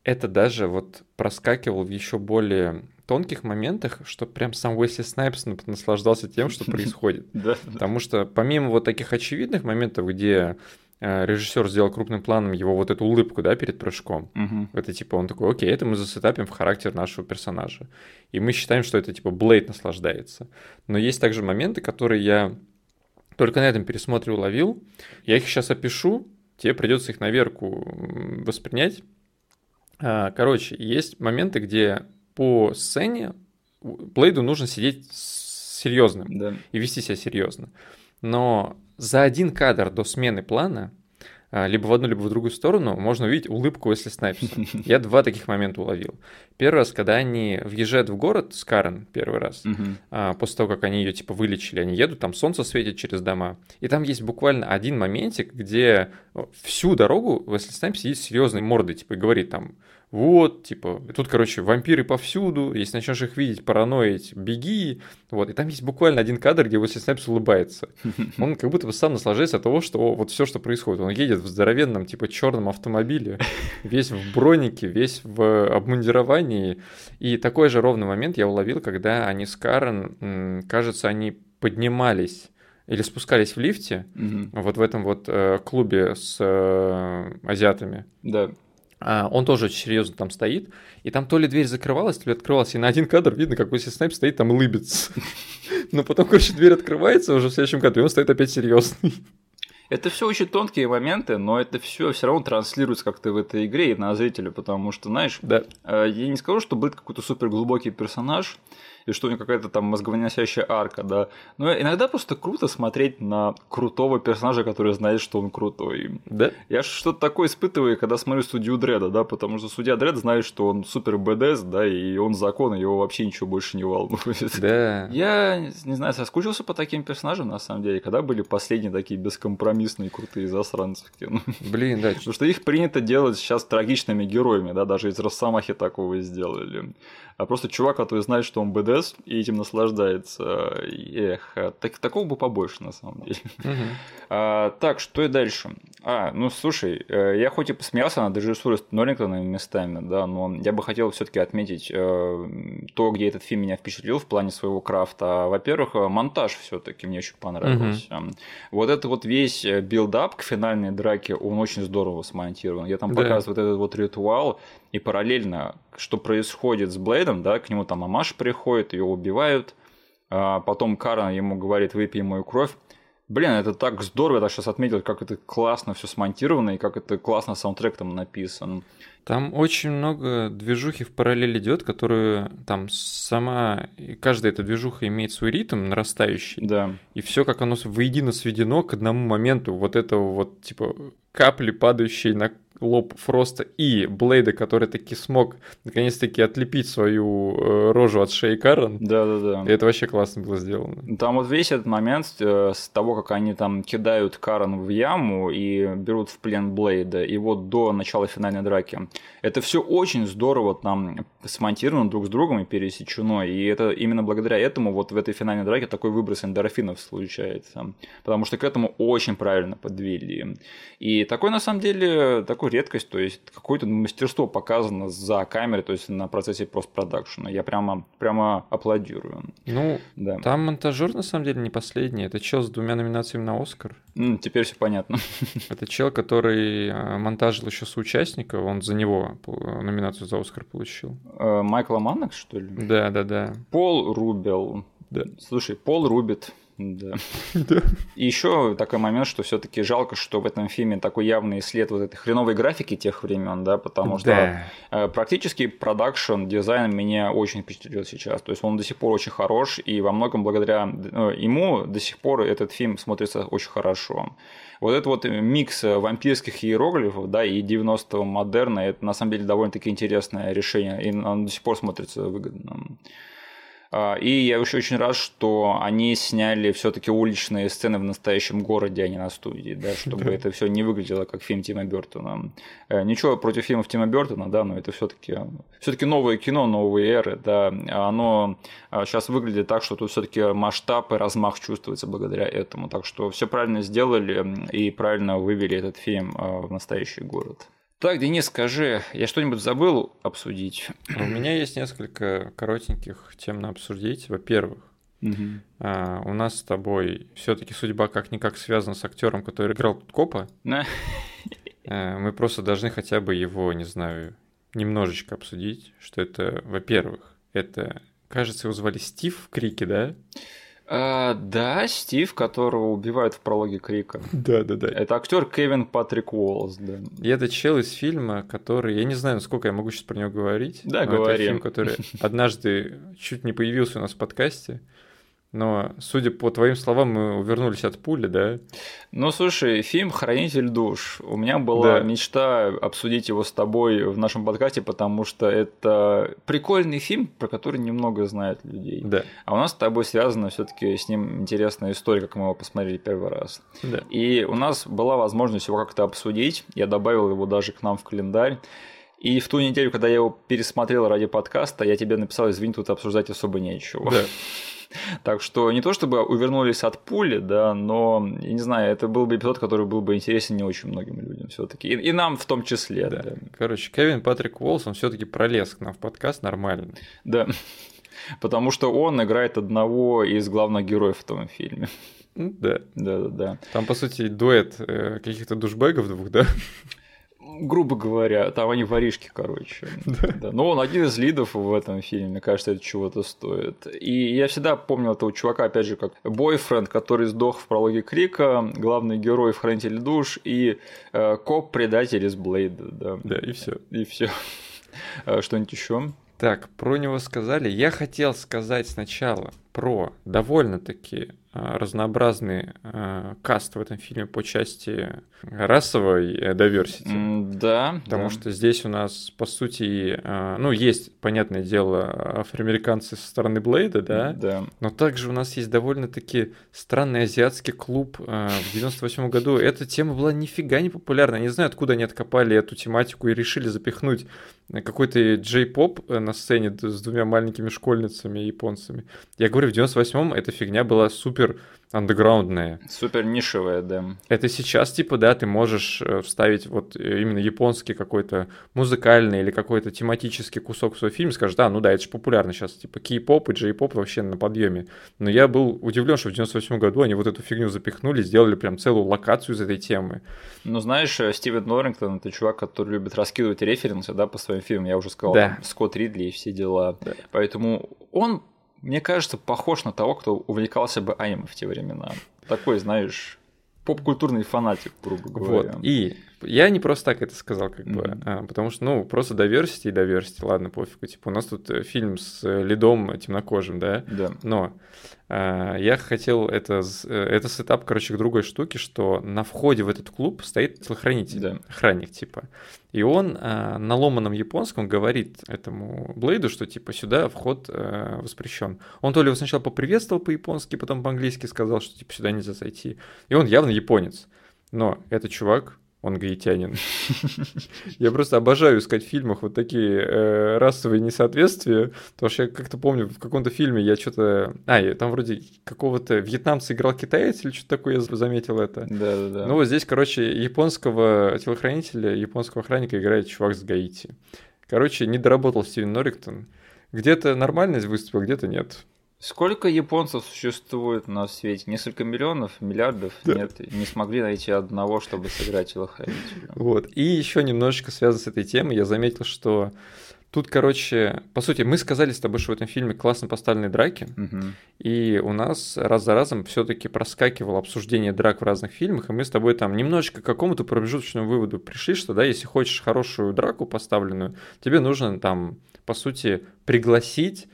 это даже вот проскакивал в еще более тонких моментах, что прям сам Уэсли Снайпс наслаждался тем, что происходит. Потому что помимо вот таких очевидных моментов, где режиссер сделал крупным планом его вот эту улыбку, да, перед прыжком, Мгм. это типа он такой, окей, это мы засетапим в характер нашего персонажа. И мы считаем, что это типа Блейд наслаждается. Но есть также моменты, которые я только на этом пересмотре уловил. Я их сейчас опишу, тебе придется их наверху м, воспринять. А, Короче, есть моменты, где по сцене Блейду нужно сидеть серьезным Да. и вести себя серьезно. Но за один кадр до смены плана, а, либо в одну, либо в другую сторону, можно увидеть улыбку Уэсли Снайпса. Я два таких момента уловил. Первый раз, когда они въезжают в город с Карен, первый раз, а, после того, как они ее типа вылечили, они едут, там солнце светит через дома. И там есть буквально один моментик, где всю дорогу Уэсли Снайпс сидит с серьезной мордой, типа, и говорит там, вот, типа, тут, короче, вампиры повсюду, если начнешь их видеть, параноить, беги, вот, и там есть буквально один кадр, где Уэсли Снайпс улыбается. Он как будто бы сам наслаждается от того, что вот все, что происходит. Он едет в здоровенном, типа, черном автомобиле, весь в бронике, весь в обмундировании. И такой же ровный момент я уловил, когда они с Карен, кажется, они поднимались или спускались в лифте, Мгм. вот в этом вот э, клубе с э, азиатами. Да. А, он тоже очень серьезно там стоит, и там то ли дверь закрывалась, то ли открывалась, и на один кадр видно, как Уэсли Снайп стоит там и улыбится. Но потом, короче, дверь открывается уже в следующем кадре, и он стоит опять серьезный. Это все очень тонкие моменты, но это все все равно транслируется как-то в этой игре и на зрителя, потому что, знаешь, Да. э, я не скажу, что будет какой-то супер глубокий персонаж, и что у него какая-то там мозговыносящая арка, да. Но иногда просто круто смотреть на крутого персонажа, который знает, что он крутой. Да? Я что-то такое испытываю, когда смотрю судью Дреда, да, потому что судья Дред знает, что он супер БДС, да, и он закон, и его вообще ничего больше не волнует. Да. Я не знаю, соскучился по таким персонажам, на самом деле, когда были последние такие бескомпромиссные крутые засранцы в кино. Блин, да. Потому что их принято делать сейчас трагичными героями, да, даже из Росомахи такого сделали. А просто чувак, который знает, что он badass, и этим наслаждается. Эх, так, такого бы побольше, на самом деле. А, так, что и дальше? А, ну слушай, э, я хоть и посмеялся над режиссурой Норрингтона местами, да, но я бы хотел все-таки отметить э, то, где этот фильм меня впечатлил в плане своего крафта. Во-первых, э, монтаж все-таки мне очень понравился. Вот это вот весь э, build-up к финальной драке, он очень здорово смонтирован. Я там Да. показываю вот этот вот ритуал, и параллельно, что происходит с Блейдом, да, к нему там Амаш приходит, ее убивают, а потом Карен ему говорит, выпей мою кровь. Блин, это так здорово, я так сейчас отметил, как это классно все смонтировано и как это классно саундтрек там написан. Там очень много движухи в параллель идет, которую там сама... и Каждая эта движуха имеет свой ритм нарастающий. Да. И все как оно воедино сведено к одному моменту вот этого вот типа капли, падающей на лоб Фроста и Блейда, который таки смог наконец-таки отлепить свою э, рожу от шеи Карен. Да, да, да. И это вообще классно было сделано. Там вот весь этот момент э, с того, как они там кидают Карен в яму и берут в плен Блейда, и вот до начала финальной драки. Это все очень здорово там смонтировано друг с другом и пересечено. И это именно благодаря этому вот в этой финальной драке такой выброс эндорфинов случается. Потому что к этому очень правильно подвели. И такой на самом деле такой редкость, то есть какое-то мастерство показано за камерой, то есть на процессе постпродакшена. Я прямо, прямо аплодирую. Ну, Да. там монтажер на самом деле не последний. Это чел с двумя номинациями на Оскар. Теперь все понятно. Это чел, который э, монтажил еще соучастника, он за него пол- номинацию за Оскар получил. Э, Майкла Маннекс, что ли? Да, да, да. Пол Рубел. Да. Слушай, Пол рубит. Да. И еще такой момент, что все-таки жалко, что в этом фильме такой явный след вот этой хреновой графики тех времен, да, потому что да. Э, практически продакшн, дизайн меня очень впечатлил сейчас. То есть он до сих пор очень хорош, и во многом благодаря э, ему до сих пор этот фильм смотрится очень хорошо. Вот этот вот микс вампирских иероглифов, да, и 90-го модерна, это на самом деле довольно-таки интересное решение, и он до сих пор смотрится выгодно. А, и я еще очень рад, что они сняли все-таки уличные сцены в настоящем городе, а не на студии, да, чтобы да. это все не выглядело как фильм Тима Бертона. Э, ничего против фильмов Тима Бертона, да, но это все-таки все-таки новое кино, новые эры, да, оно сейчас а, выглядит так, что тут все-таки масштаб и размах чувствуется благодаря этому. Так что все правильно сделали и правильно вывели этот фильм а, в настоящий город. Так, Денис, скажи, я что-нибудь забыл обсудить? У меня есть несколько коротеньких тем на обсудить. Во-первых, угу. а, у нас с тобой все-таки судьба как-никак связана с актером, который играл копа. Да. А, мы просто должны хотя бы его, не знаю, немножечко обсудить, что это, во-первых, это, кажется, его звали Стив в Крике, да? А, да, Стив, которого убивают в прологе Крика. Да, да, да. Это актер Кевин Патрик Уоллс, да. И это чел из фильма, который, я не знаю, насколько я могу сейчас про него говорить. Да, говори. Это фильм, который однажды чуть не появился у нас в подкасте. Но, судя по твоим словам, мы увернулись от пули, да? Ну, слушай, фильм «Хранитель душ». У меня была да. мечта обсудить его с тобой в нашем подкасте, потому что это прикольный фильм, про который немного знают людей. Да. А у нас с тобой связана все таки с ним интересная история, как мы его посмотрели первый раз. Да. И у нас была возможность его как-то обсудить. Я добавил его даже к нам в календарь. И в ту неделю, когда я его пересмотрел ради подкаста, я тебе написал, извини, тут обсуждать особо нечего. Да. Так что не то чтобы увернулись от пули, да, но, я не знаю, это был бы эпизод, который был бы интересен не очень многим людям все таки и, и нам в том числе. Да. да. Короче, Кевин Патрик Уолс, он все таки пролез к нам в подкаст нормально. Да, потому что он играет одного из главных героев в том фильме. Да. Да, да, да. Там, по сути, дуэт э, каких-то душбегов двух, да? грубо говоря, там они воришки, короче. Да. Но он один из лидов в этом фильме, мне кажется, это чего-то стоит. И я всегда помнил этого чувака, опять же, как бойфренд, который сдох в прологе Крика, главный герой в Хранителе душ и э, коп-предатель из Блейда. Да. да, и все. И все. А что-нибудь еще? Так, про него сказали. Я хотел сказать сначала про довольно-таки а, разнообразный э, каст в этом фильме по части расовой э, diversity. Да. Потому да. что здесь у нас, по сути, э, ну, есть, понятное дело, афроамериканцы со стороны Блейда, да? Да. Но также у нас есть довольно-таки странный азиатский клуб э, в 98 году. Эта тема была нифига не популярна. Я не знаю, откуда они откопали эту тематику и решили запихнуть какой-то джей-поп на сцене с двумя маленькими школьницами японцами. Я говорю, в 98-м эта фигня была супер андеграундная. Супер нишевая, да. Это сейчас, типа, да, ты можешь э, вставить вот э, именно японский какой-то музыкальный или какой-то тематический кусок в свой фильм, скажешь, да, ну да, это же популярно сейчас, типа, кей-поп и джей-поп вообще на подъеме. Но я был удивлен, что в 98 году они вот эту фигню запихнули, сделали прям целую локацию из этой темы. Ну, знаешь, э, Стивен Норрингтон — это чувак, который любит раскидывать референсы, да, по своим фильмам, я уже сказал, да. Скотт Ридли и все дела. Да. Поэтому он мне кажется, похож на того, кто увлекался бы аниме в те времена. Такой, знаешь, поп-культурный фанатик, грубо говоря. Вот. И я не просто так это сказал, как mm-hmm. бы, а, потому что, ну, просто diversity и diversity, ладно, пофигу. Типа, у нас тут э, фильм с э, lead ом темнокожим, да? Да. Но а, я хотел это, э, это setup, короче, к другой штуке, что на входе в этот клуб стоит телохранитель, да. охранник, типа. И он а, на ломаном японском говорит этому Блейду, что, типа, сюда вход а, воспрещен. Он то ли его сначала поприветствовал по-японски, потом по-английски сказал, что, типа, сюда нельзя зайти. И он явно японец. Но этот чувак он гаитянин. Я просто обожаю искать в фильмах вот такие э, расовые несоответствия, потому что я как-то помню, в каком-то фильме я что-то... А, там вроде какого-то вьетнамца играл китаец или что-то такое, я заметил это. Да-да-да. Ну вот здесь, короче, японского телохранителя, японского охранника играет чувак с Гаити. Короче, не доработал Стивен Норриктон. Где-то нормальность выступил, где-то нет. Сколько японцев существует на свете? Несколько миллионов, миллиардов? Да. Нет, не смогли найти одного, чтобы сыграть телохранителя. Вот. И еще немножечко связано с этой темой, я заметил, что Тут, короче, по сути, мы сказали с тобой, что в этом фильме классно поставлены драки, Мгм. и у нас раз за разом все-таки проскакивало обсуждение драк в разных фильмах, и мы с тобой там немножечко к какому-то промежуточному выводу пришли, что да, если хочешь хорошую драку поставленную, тебе нужно там, по сути, пригласить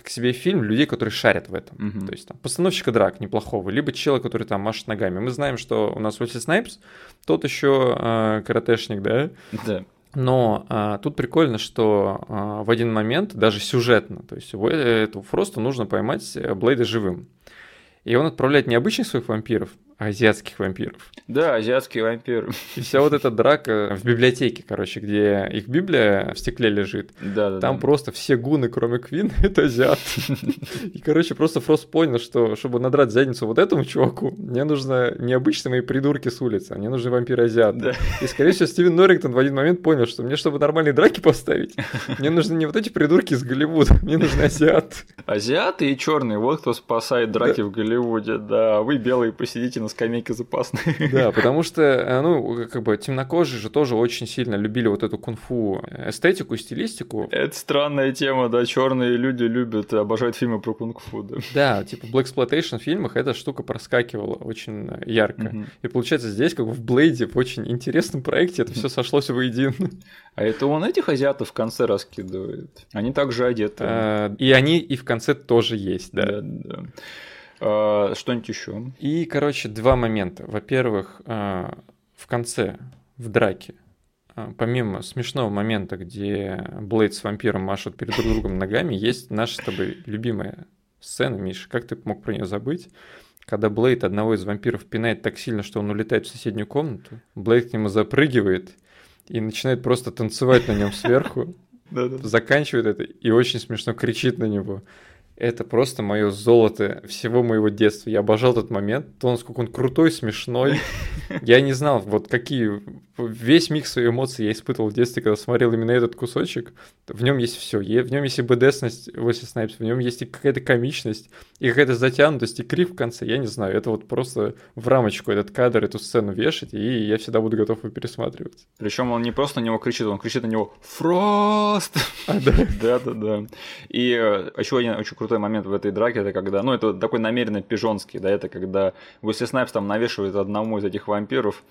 к себе фильм людей, которые шарят в этом. Мгм. То есть там постановщика драк неплохого, либо чела, который там машет ногами. Мы знаем, что у нас Уэсли Снайпс, тот еще э, каратешник, да, Да. но а, тут прикольно, что а, в один момент, даже сюжетно, то есть его, этому Фросту нужно поймать э, Блейда живым. И он отправляет не обычных своих вампиров, азиатских вампиров. Да, азиатский вампир. И вся вот эта драка в библиотеке, короче, где их Библия в стекле лежит, Да, да. там просто все гуны, кроме Квин, это азиат. И, короче, просто Фрост понял, что чтобы надрать задницу вот этому чуваку, мне нужно не обычные мои придурки с улицы, а мне нужны вампиры-азиаты. Да. И, скорее всего, Стивен Норрингтон в один момент понял, что мне, чтобы нормальные драки поставить, мне нужны не вот эти придурки из Голливуда, мне нужны азиаты. Азиаты и черные, вот кто спасает драки в Голливуде, да. а Вы белые посидите на скамейке запасной. Да, потому что, э, ну, как бы темнокожие же тоже очень сильно любили вот эту кунг-фу эстетику стилистику. Это странная тема, да. Черные люди любят, обожают фильмы про кунг-фу, да. Да, типа в Blaxploitation фильмах эта штука проскакивала очень ярко. Мгм. И получается здесь, как бы в Блейде, в очень интересном проекте это все сошлось воедино. А это он этих азиатов в конце раскидывает. Они также одеты. Э, И они и в конце тоже есть, да. Да, да. А, Что-нибудь еще? И, короче, два момента. Во-первых, а, в конце, в драке, а, помимо смешного момента, где Блейд с вампиром машут перед друг другом ногами, есть наша с тобой любимая сцена, Миша. Как ты мог про нее забыть? Когда Блейд одного из вампиров пинает так сильно, что он улетает в соседнюю комнату, Блейд к нему запрыгивает и начинает просто танцевать на нем сверху, заканчивает это и очень смешно кричит на него. Это просто мое золото всего моего детства. Я обожал этот момент, то, насколько он крутой, смешной. Я не знал, вот какие... Весь микс эмоций я испытывал в детстве, когда смотрел именно этот кусочек. В нем есть все. В нем есть и БДСность Уэсли Снайпс, в нем есть и какая-то комичность, и какая-то затянутость, и крик в конце. Я не знаю, это вот просто в рамочку этот кадр, эту сцену вешать, и я всегда буду готов его пересматривать. Причем он не просто на него кричит, он кричит на него «Фрост!» А, да. Да, да, да. И э, еще один очень крутой момент в этой драке, это когда, ну, это такой намеренно пижонский, да, это когда Уэсли Снайпс там навешивает одному из этих вампиров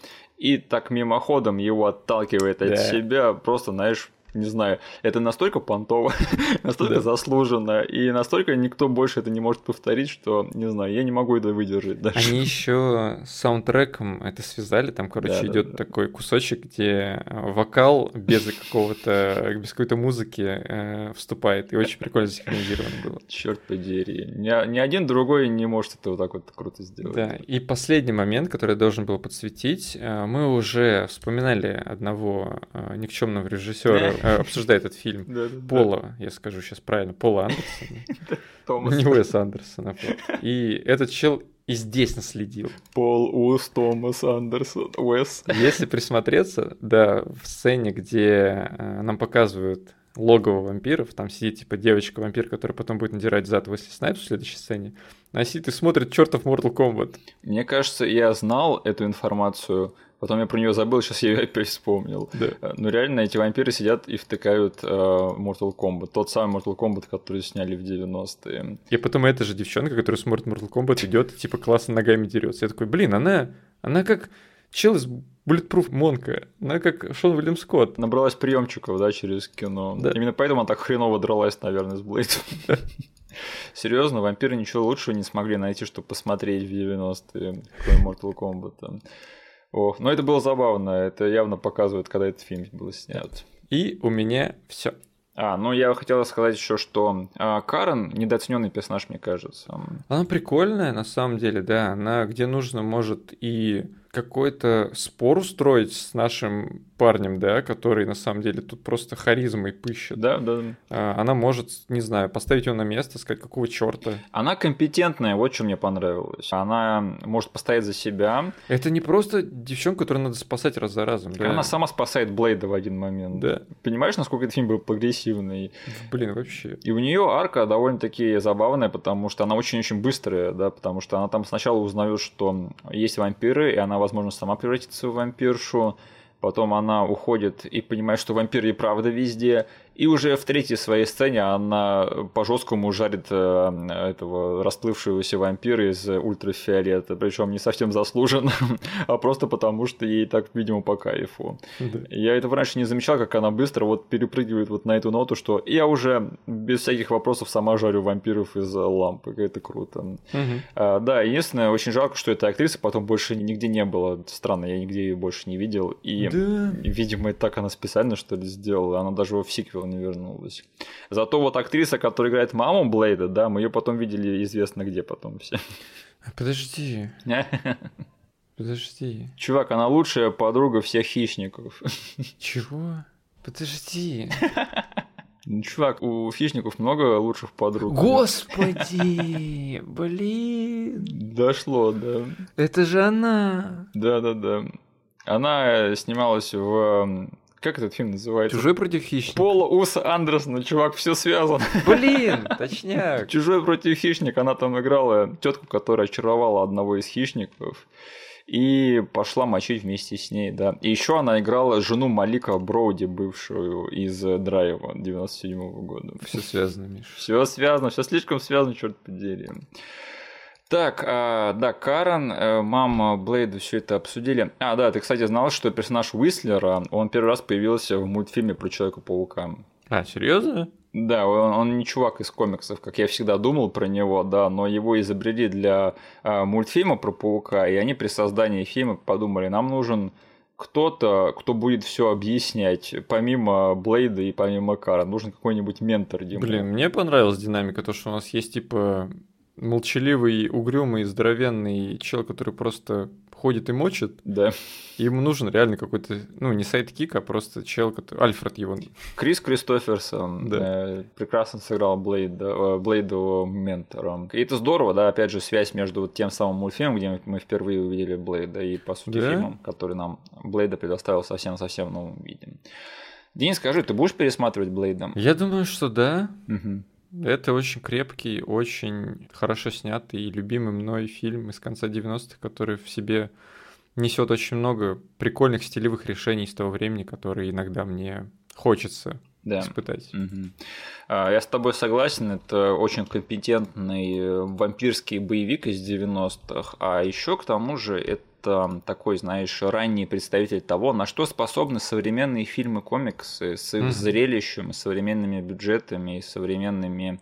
и так мимоходом его отталкивает от Да. себя, просто, знаешь, не знаю, это настолько понтово, настолько Да. заслуженно, и настолько никто больше это не может повторить, что, не знаю, я не могу это выдержать даже. Они еще с саундтреком это связали. Там, короче, Да, идет да. такой кусочек, где э, вокал без какого-то, без какой-то музыки э, вступает. И очень прикольно синхронизировано было. Черт подери. Ни, ни один другой не может это вот так вот круто сделать. Да, и последний момент, который я должен был подсветить. э, Мы уже вспоминали одного э, никчемного режиссера, э, обсуждая этот фильм. Да, да, да. Пола, я скажу сейчас правильно, Пола Андерсона. Не Уэса Андерсона. вот. И этот чел и здесь наследил. Пол Ус Томас Андерсон. Уэс. Если присмотреться, да, в сцене, где э, нам показывают логово вампиров, там сидит типа девочка-вампир, которая потом будет надирать зад Уэсли Снайпс в следующей сцене, она сидит и смотрит чертов Mortal Kombat. Мне кажется, я знал эту информацию, потом я про нее забыл, сейчас я ее опять вспомнил. Да. Э, Но реально эти вампиры сидят и втыкают э, Mortal Kombat. Тот самый Mortal Kombat, который сняли в 90-е. И потом эта же девчонка, которая смотрит Mortal Kombat, идет и типа классно ногами дерется. Я такой, блин, она, она как чел из Bulletproof Монка, она как Шон Уильям Скотт. Набралась приемчиков, да, через кино. Да. Именно поэтому она так хреново дралась, наверное, с Блейдом. Серьезно, вампиры ничего лучшего не смогли найти, чтобы посмотреть в 90-е, кроме Mortal Kombat. Ох, но это было забавно, это явно показывает, когда этот фильм был снят. И у меня все. А, ну я хотел сказать еще, что а, Карен недооцененный персонаж, мне кажется. Она прикольная, на самом деле, да. Она где нужно может и какой-то спор устроить с нашим парнем, да, который на самом деле тут просто харизмой пыщет. Да, да. А, Она может, не знаю, поставить его на место, сказать, какого черта. Она компетентная, вот что мне понравилось. Она может постоять за себя. Это не просто девчонка, которую надо спасать раз за разом. Да. Она сама спасает Блейда в один момент. Да. Понимаешь, насколько этот фильм был прогрессивный? Блин, вообще. И у нее арка довольно-таки забавная, потому что она очень-очень быстрая, да, потому что она там сначала узнает, что есть вампиры, и она, возможно, сама превратится в вампиршу. Потом она уходит и понимает, что вампиры и правда везде. И уже в третьей своей сцене она по-жесткому жарит э, этого расплывшегося вампира из ультрафиолета. Причем не совсем заслуженно, а просто потому, что ей так, видимо, по кайфу. Да. Я этого раньше не замечал, как она быстро вот перепрыгивает вот на эту ноту, что я уже без всяких вопросов сама жарю вампиров из лампы. Это круто. Угу. А, да, единственное, очень жалко, что эта актриса потом больше нигде не было. Странно, я нигде ее больше не видел. И, да. видимо, так она специально, что ли, сделала. Она даже в сиквел не вернулась. Зато вот актриса, которая играет маму Блейда, да, мы ее потом видели известно где потом все. Подожди. Подожди. Чувак, она лучшая подруга всех хищников. Чего? Подожди. Ну, чувак, у хищников много лучших подруг. Господи! Блин! Дошло, да. Это же она! Да-да-да. Она снималась в как этот фильм называется? Чужой против хищника. Пола Уса Андерсона, чувак, все связано. Блин, точняк. Чужой против хищника. Она там играла тетку, которая очаровала одного из хищников и пошла мочить вместе с ней, да. И еще она играла жену Малика Броуди, бывшую из Драйва 97 -го года. Все связано, Миш. Все связано, все слишком связано, черт подери. Так, а, да, Карен, э, мама Блейда, все это обсудили. А, да, ты, кстати, знал, что персонаж Уислера, он первый раз появился в мультфильме про Человека-паука. А, серьезно? Да, он, он не чувак из комиксов, как я всегда думал про него, да, но его изобрели для а, мультфильма про паука, и они при создании фильма подумали, нам нужен кто-то, кто будет все объяснять, помимо Блейда и помимо Кара, нужен какой-нибудь ментор Дима. Блин, мне понравилась динамика, то, что у нас есть типа молчаливый, угрюмый, здоровенный чел, который просто ходит и мочит. Да. Ему нужен реально какой-то, ну, не сайт-кик, а просто чел, который... Альфред его. Крис Кристоферсон да. э, прекрасно сыграл Блейда, э, Блейду ментором. И это здорово, да, опять же, связь между вот тем самым мультфильмом, где мы впервые увидели Блейда, и, по сути, да? фильмом, который нам Блейда предоставил совсем-совсем новым видом. Денис, скажи, ты будешь пересматривать Блейда? Я думаю, что да. Угу. Это очень крепкий, очень хорошо снятый и любимый мной фильм из конца 90-х, который в себе несет очень много прикольных стилевых решений с того времени, которые иногда мне хочется да. испытать. Угу. Я с тобой согласен, это очень компетентный э, вампирский боевик из 90-х, а еще к тому же это такой, знаешь, ранний представитель того, на что способны современные фильмы, комиксы с их mm-hmm. зрелищем, современными бюджетами и современными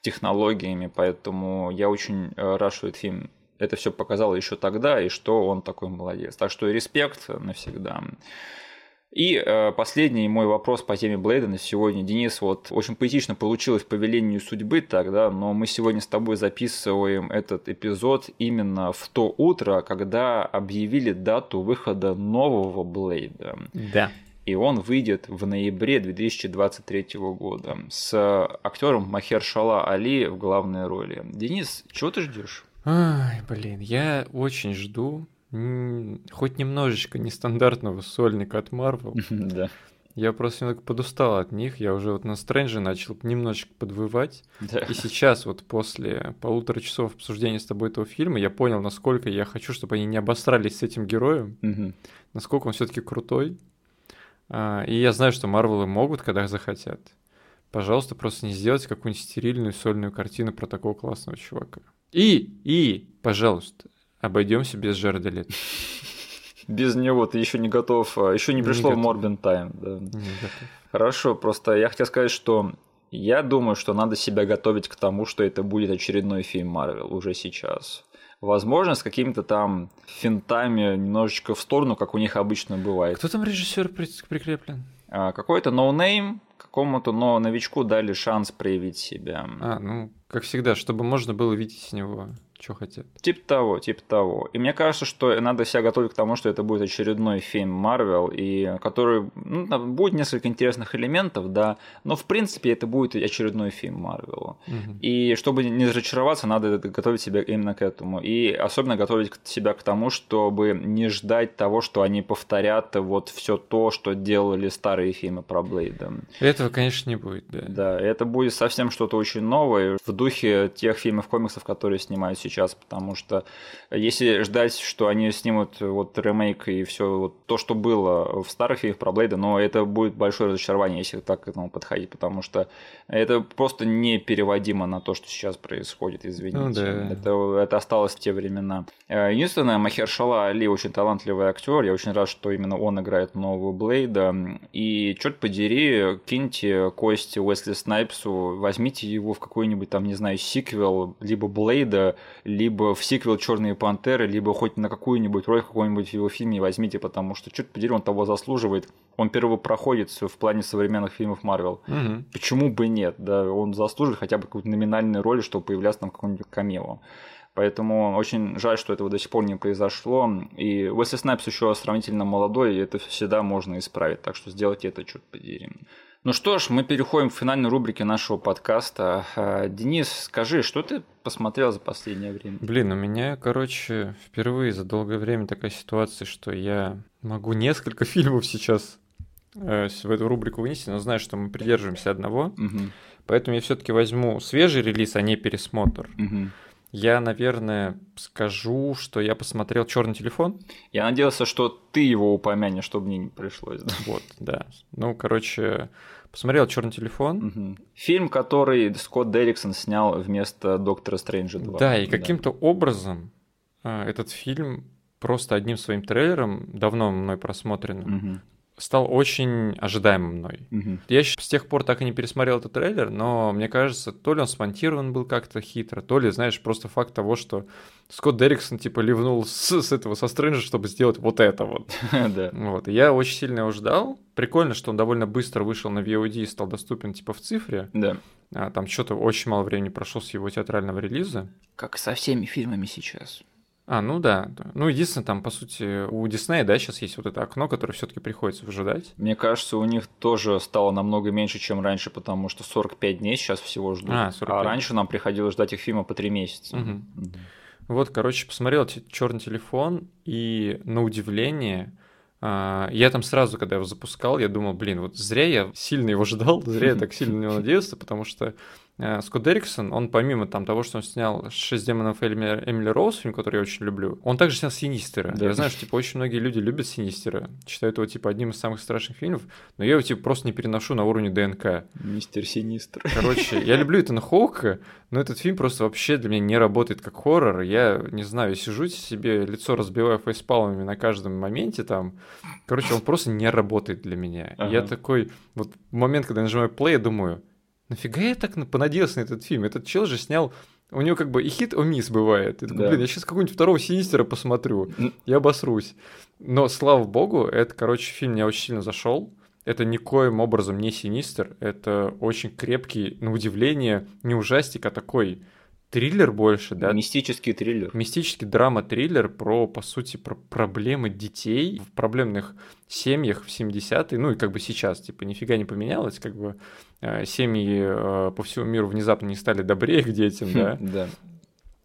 технологиями. Поэтому я очень э, рад, что этот фильм это все показал еще тогда, и что он такой молодец. Так что респект навсегда. И э, последний мой вопрос по теме Блейда на сегодня. Денис, вот очень поэтично получилось по велению судьбы тогда, но мы сегодня с тобой записываем этот эпизод именно в то утро, когда объявили дату выхода нового Блейда. Да. И он выйдет в ноябре 2023 года с актером Махер Шала Али в главной роли. Денис, чего ты ждешь? Ай, блин, я очень жду хоть немножечко нестандартного сольника от Marvel. Да. Я просто немного подустал от них. Я уже вот на Стрэнджи начал немножечко подвывать. Да. И сейчас вот после полутора часов обсуждения с тобой этого фильма я понял, насколько я хочу, чтобы они не обосрались с этим героем. Угу. Насколько он все таки крутой. А, и я знаю, что Марвелы могут, когда захотят. Пожалуйста, просто не сделайте какую-нибудь стерильную сольную картину про такого классного чувака. И, и, пожалуйста, Обойдемся без Джареда Лето. Без него ты еще не готов, а, еще не пришло не в Морбин Тайм. Да. Хорошо, просто я хотел сказать, что я думаю, что надо себя готовить к тому, что это будет очередной фильм Марвел уже сейчас. Возможно, с какими-то там финтами немножечко в сторону, как у них обычно бывает. Кто там режиссер прикреплен? А, какой-то no-name, какому-то но новичку дали шанс проявить себя. А, ну, как всегда, чтобы можно было вить с него что хотят. Типа того, типа того. И мне кажется, что надо себя готовить к тому, что это будет очередной фильм Марвел, и который ну, там будет несколько интересных элементов, да, но в принципе это будет очередной фильм Марвел. Угу. И чтобы не разочароваться, надо готовить себя именно к этому. И особенно готовить себя к тому, чтобы не ждать того, что они повторят вот все то, что делали старые фильмы про Блейда. Этого, конечно, не будет, да. Да, это будет совсем что-то очень новое в духе тех фильмов комиксов, которые снимают сейчас, потому что если ждать, что они снимут вот ремейк и все вот то, что было в старых фильмах про Блейда, но это будет большое разочарование, если так к этому подходить, потому что это просто непереводимо на то, что сейчас происходит, извините. Ну, да. это, это осталось в те времена. Э, единственное, Махершала Али очень талантливый актер, я очень рад, что именно он играет нового Блейда, и черт подери, киньте кости Уэсли Снайпсу, возьмите его в какой-нибудь там, не знаю, сиквел, либо Блейда, либо в сиквел Черные пантеры, либо хоть на какую-нибудь роль в каком-нибудь его фильме возьмите, потому что черт подери, он того заслуживает. Он первопроходец в плане современных фильмов Марвел. Угу. Почему бы нет? Да, он заслуживает хотя бы какой-то номинальной роли, чтобы появляться там каком-нибудь камео. Поэтому очень жаль, что этого до сих пор не произошло. И Уэсли Снайпс еще сравнительно молодой, и это всегда можно исправить. Так что сделайте это, черт подери. Ну что ж, мы переходим к финальной рубрике нашего подкаста. А, Денис, скажи, что ты посмотрел за последнее время? Блин, у меня, короче, впервые за долгое время такая ситуация, что я могу несколько фильмов сейчас э, в эту рубрику вынести, но знаю, что мы придерживаемся одного. Угу. Поэтому я все-таки возьму свежий релиз, а не пересмотр. Угу. Я, наверное, скажу, что я посмотрел черный телефон. Я надеялся, что ты его упомянешь, чтобы мне не пришлось. Да? Вот, да. Ну, короче, посмотрел черный телефон. Угу. Фильм, который Скотт Дерриксон снял вместо Доктора Стрэнджа 2. Да, и каким-то да. образом а, этот фильм просто одним своим трейлером, давно мной просмотренным, угу стал очень ожидаемым мной. Угу. Я с тех пор так и не пересмотрел этот трейлер, но мне кажется, то ли он смонтирован был как-то хитро, то ли, знаешь, просто факт того, что Скотт Дерриксон типа ливнул с, с этого, со Стрэнджа, чтобы сделать вот это вот. да. Вот. И я очень сильно его ждал. Прикольно, что он довольно быстро вышел на VOD и стал доступен типа в цифре. Да. А, там что-то очень мало времени прошло с его театрального релиза. Как со всеми фильмами сейчас. А, ну да. Ну, единственное, там, по сути, у Диснея, да, сейчас есть вот это окно, которое все-таки приходится выжидать. Мне кажется, у них тоже стало намного меньше, чем раньше, потому что 45 дней сейчас всего ждут. А, 45. а раньше нам приходилось ждать их фильма по 3 месяца. Угу. Угу. Вот, короче, посмотрел черный телефон, и на удивление, а, я там сразу, когда его запускал, я думал, блин, вот зря я сильно его ждал, зря я так сильно на него надеялся, потому что Скотт Дерриксон, он помимо там того, что он снял «Шесть демонов» Эмили, Эмили Роуз, фильм, который я очень люблю, он также снял «Синистера». Да. Я знаю, что типа очень многие люди любят «Синистера», считают его типа одним из самых страшных фильмов, но я его типа просто не переношу на уровне ДНК. Мистер Синистер. Короче, я люблю Этана Хоука, но этот фильм просто вообще для меня не работает как хоррор. Я не знаю, я сижу себе, лицо разбиваю фейспалмами на каждом моменте там. Короче, он просто не работает для меня. Ага. Я такой, вот момент, когда я нажимаю play, я думаю, нафига я так понадеялся на этот фильм? Этот чел же снял у него как бы и хит, и мисс бывает. Я такой, да. блин, я сейчас какого-нибудь второго Синистера посмотрю, я обосрусь. Но, слава богу, это, короче, фильм мне очень сильно зашел. Это никоим образом не Синистер, это очень крепкий, на удивление, не ужастик, а такой триллер больше, да? Мистический триллер. Мистический драма-триллер про, по сути, про проблемы детей в проблемных семьях в 70-е, ну и как бы сейчас, типа, нифига не поменялось, как бы семьи э, по всему миру внезапно не стали добрее к детям, да? Да.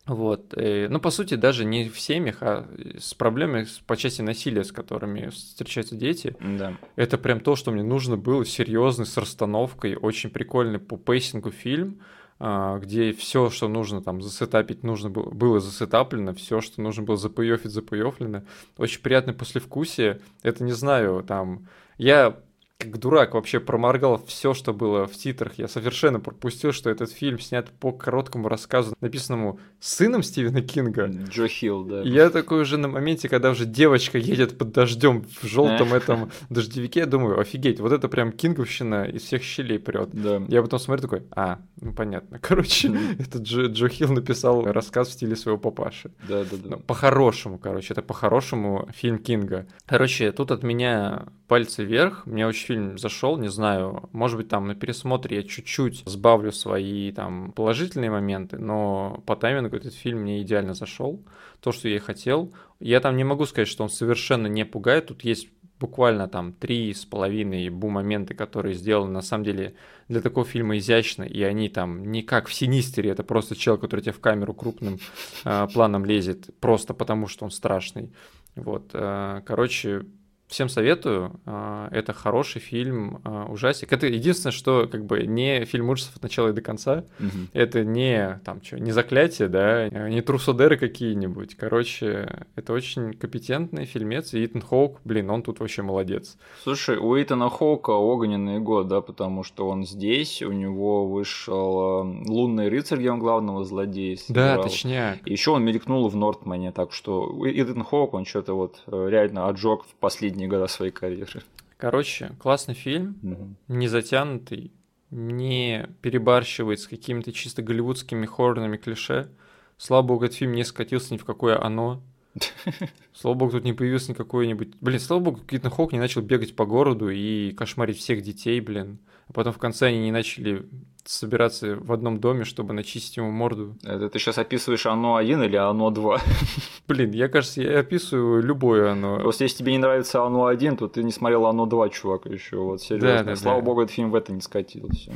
Вот. И, ну, по сути, даже не в семьях, а с проблемами по части насилия, с которыми встречаются дети. Да. Это прям то, что мне нужно было, серьезный, с расстановкой, очень прикольный по пейсингу фильм. А, где все, что нужно там засетапить, нужно было, было засетаплено, все, что нужно было запоёфить, запоёфлено. Очень приятное послевкусие. Это, не знаю, там... Я как дурак вообще проморгал все, что было в титрах. Я совершенно пропустил, что этот фильм снят по короткому рассказу, написанному сыном Стивена Кинга. Джо Хилл, да. я такой уже на моменте, когда уже девочка едет под дождем в желтом этом дождевике, я думаю, офигеть, вот это прям кинговщина из всех щелей прет. Да. Я потом смотрю такой, а, ну понятно. Короче, Джо, Джо Хилл написал рассказ в стиле своего папаши. Да, да, да. Ну, по-хорошему, короче, это по-хорошему фильм Кинга. Короче, тут от меня пальцы вверх. Мне очень фильм зашел, не знаю, может быть, там на пересмотре я чуть-чуть сбавлю свои там положительные моменты, но по таймингу этот фильм мне идеально зашел. То, что я и хотел. Я там не могу сказать, что он совершенно не пугает. Тут есть буквально там три с половиной бу-моменты, которые сделаны на самом деле для такого фильма изящно, и они там не как в Синистере, это просто чел, который тебе в камеру крупным э, планом лезет, просто потому что он страшный. Вот, э, короче, Всем советую. А, это хороший фильм, а, ужастик. Это единственное, что как бы не фильм ужасов от начала и до конца. Мгм. Это не там что, не заклятие, да, не трусодеры какие-нибудь. Короче, это очень компетентный фильмец. И Итан Хоук, блин, он тут вообще молодец. Слушай, у Итана Хоука огненный год, да, потому что он здесь, у него вышел э, Лунный рыцарь, где он главного злодея Да, сыграл. точняк. Еще он мелькнул в Нортмане, так что Итан Хоук, он что-то вот э, реально отжег в последние года своей карьеры. Короче, классный фильм, Мгм. не затянутый, не перебарщивает с какими-то чисто голливудскими хоррорными клише. Слава богу, этот фильм не скатился ни в какое оно. Слава богу, тут не появился никакой-нибудь... Блин, слава богу, Итан Хоук не начал бегать по городу и кошмарить всех детей, блин. А потом в конце они не начали собираться в одном доме, чтобы начистить ему морду. Это ты сейчас описываешь оно 1 или оно 2? Блин, я, кажется, я описываю любое оно. Просто если тебе не нравится оно 1, то ты не смотрел оно 2, чувак, еще. Вот серьезно. Да, да, Слава да. богу, этот фильм в это не скатился.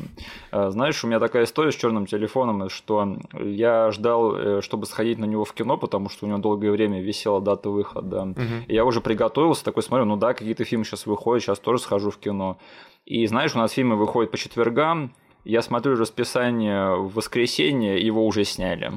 А, Знаешь, у меня такая история с черным телефоном, что я ждал, э, чтобы сходить на него в кино, потому что у него долгое время висела дата выхода. И Я уже приготовился, такой смотрю, ну да, какие-то фильмы сейчас выходят, сейчас тоже схожу в кино. И знаешь, у нас фильмы выходят по четвергам, я смотрю расписание в воскресенье, его уже сняли.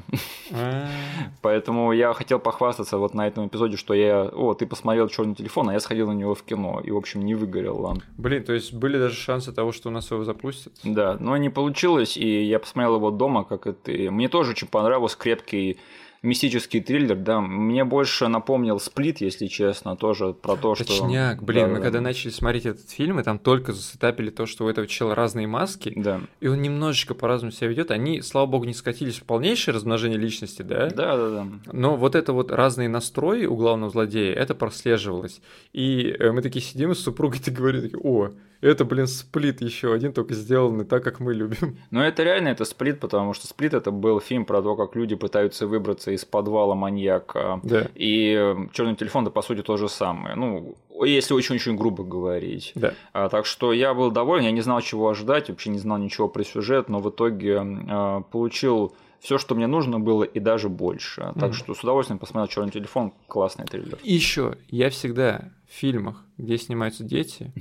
А, Поэтому я хотел похвастаться вот на этом эпизоде, что я, о, ты посмотрел черный телефон, а я сходил на него в кино. И, в общем, не выгорел вам. Блин, то есть были даже шансы того, что у нас его запустят? Да, но не получилось, и я посмотрел его дома, как это. Мне тоже очень понравился крепкий мистический триллер, да. Мне больше напомнил Сплит, если честно, тоже про то, что... Точняк, блин, Да, мы да. когда начали смотреть этот фильм, и там только засетапили то, что у этого чела разные маски, Да. и он немножечко по-разному себя ведет. Они, слава богу, не скатились в полнейшее размножение личности, да? Да, да, да. Но вот это вот разные настрои у главного злодея, это прослеживалось. И э, мы такие сидим с супругой, ты говоришь, такие, о, это, блин, сплит еще один, только сделанный так, как мы любим. Но это реально это Сплит, потому что Сплит это был фильм про то, как люди пытаются выбраться из подвала маньяка. Да. И черный телефон, да, по сути, то же самое. Ну, если очень-очень грубо говорить. Да. А, так что я был доволен, я не знал, чего ожидать, вообще не знал ничего про сюжет, но в итоге а, получил все, что мне нужно было, и даже больше. Так Мгм. что с удовольствием посмотрел черный телефон, классный триллер. И еще, я всегда в фильмах, где снимаются дети.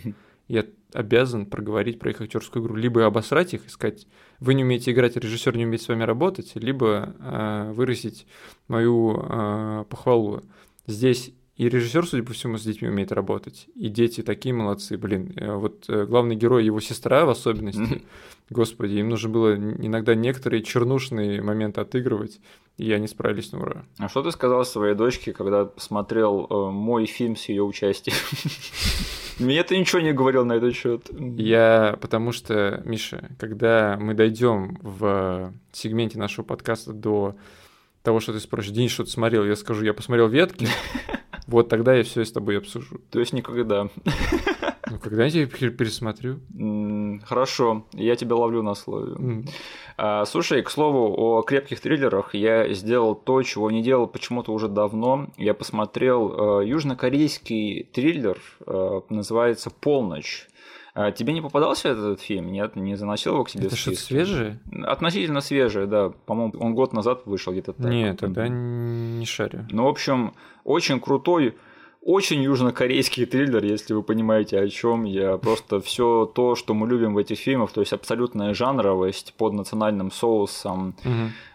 Я обязан проговорить про их актерскую игру, либо обосрать их и сказать, вы не умеете играть, режиссер не умеет с вами работать, либо э, выразить мою э, похвалу. Здесь и режиссер, судя по всему, с детьми умеет работать, и дети такие молодцы, блин. Э, Вот э, главный герой, его сестра в особенности. Господи, им нужно было иногда некоторые чернушные моменты отыгрывать, и они справились на ура. А что ты сказал своей дочке, когда смотрел э, мой фильм с ее участием? Мне ты ничего не говорил на этот счет. Я, потому что, Миша, когда мы дойдем в сегменте нашего подкаста до того, что ты спросишь, Денис, что ты смотрел, я скажу, я посмотрел ветки, вот тогда я все с тобой обсужу. То есть никогда. Ну, когда я тебя пер- пересмотрю? Хорошо, я тебя ловлю на слове. М, А, слушай, к слову, о крепких триллерах я сделал то, чего не делал почему-то уже давно. Я посмотрел э, южнокорейский триллер, э, называется «Полночь». А, тебе не попадался этот фильм? Нет, не заносил его к себе Это что-то свежее? Относительно свежее, да. По-моему, он год назад вышел где-то так. Нет, тогда не шарю. Ну, в общем, очень крутой, очень южнокорейский триллер, если вы понимаете, о чем я. Просто все то, что мы любим в этих фильмах, то есть абсолютная жанровость под национальным соусом.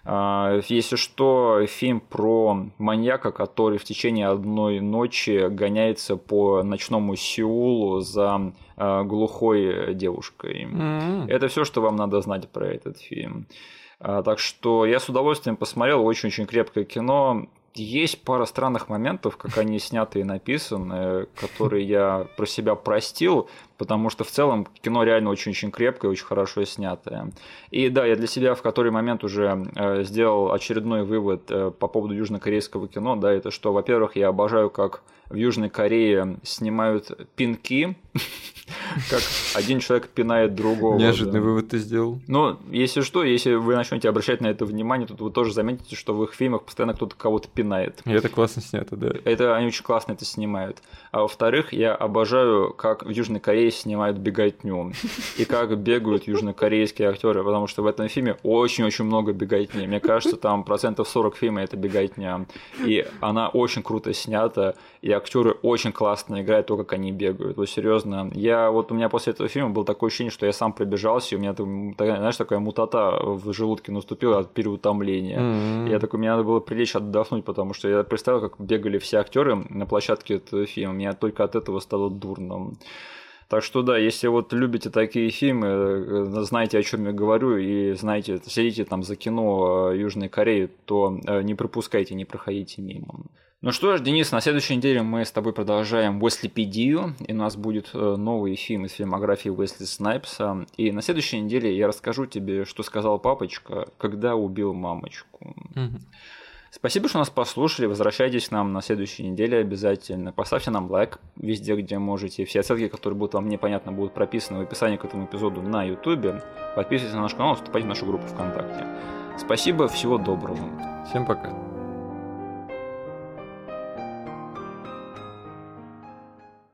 А, Если что, фильм про маньяка, который в течение одной ночи гоняется по ночному Сеулу за а, глухой девушкой. М. Это все, что вам надо знать про этот фильм. А, Так что я с удовольствием посмотрел, очень-очень крепкое кино. Есть пара странных моментов, как они сняты и написаны, которые я про себя простил, потому что в целом кино реально очень-очень крепкое, очень хорошо снятое. И да, я для себя в который момент уже э, сделал очередной вывод э, по поводу южнокорейского кино, да, это что, во-первых, я обожаю, как в Южной Корее снимают пинки, как один человек пинает другого. Неожиданный да. вывод ты сделал. Но если что, если вы начнете обращать на это внимание, то вы тоже заметите, что в их фильмах постоянно кто-то кого-то пинает. И это классно снято, да. Это они очень классно это снимают. А во-вторых, я обожаю, как в Южной Корее снимают беготню. И как бегают южнокорейские актеры, потому что в этом фильме очень-очень много беготни. Мне кажется, там процентов 40 фильма это беготня. И она очень круто снята, и актеры очень классно играют то, как они бегают. Вот серьезно. Я вот у меня после этого фильма было такое ощущение, что я сам пробежался, и у меня, знаешь, такая мутата в желудке наступила от переутомления. Mm-hmm. Я такой, мне надо было прилечь отдохнуть, потому что я представил, как бегали все актеры на площадке этого фильма. Мне только от этого стало дурно. Так что да, если вот любите такие фильмы, э, знаете, о чем я говорю, и знаете, следите там за кино э, Южной Кореи, то э, не пропускайте, не проходите мимо. Ну что ж, Денис, на следующей неделе мы с тобой продолжаем Уэслипедию, и у нас будет новый фильм из фильмографии Уэсли Снайпса. И на следующей неделе я расскажу тебе, что сказал папочка, когда убил мамочку. Угу. Спасибо, что нас послушали. Возвращайтесь к нам на следующей неделе обязательно. Поставьте нам лайк везде, где можете. Все ссылки, которые будут вам непонятно, будут прописаны в описании к этому эпизоду на YouTube. Подписывайтесь на наш канал, вступайте в нашу группу ВКонтакте. Спасибо, всего доброго. Всем пока.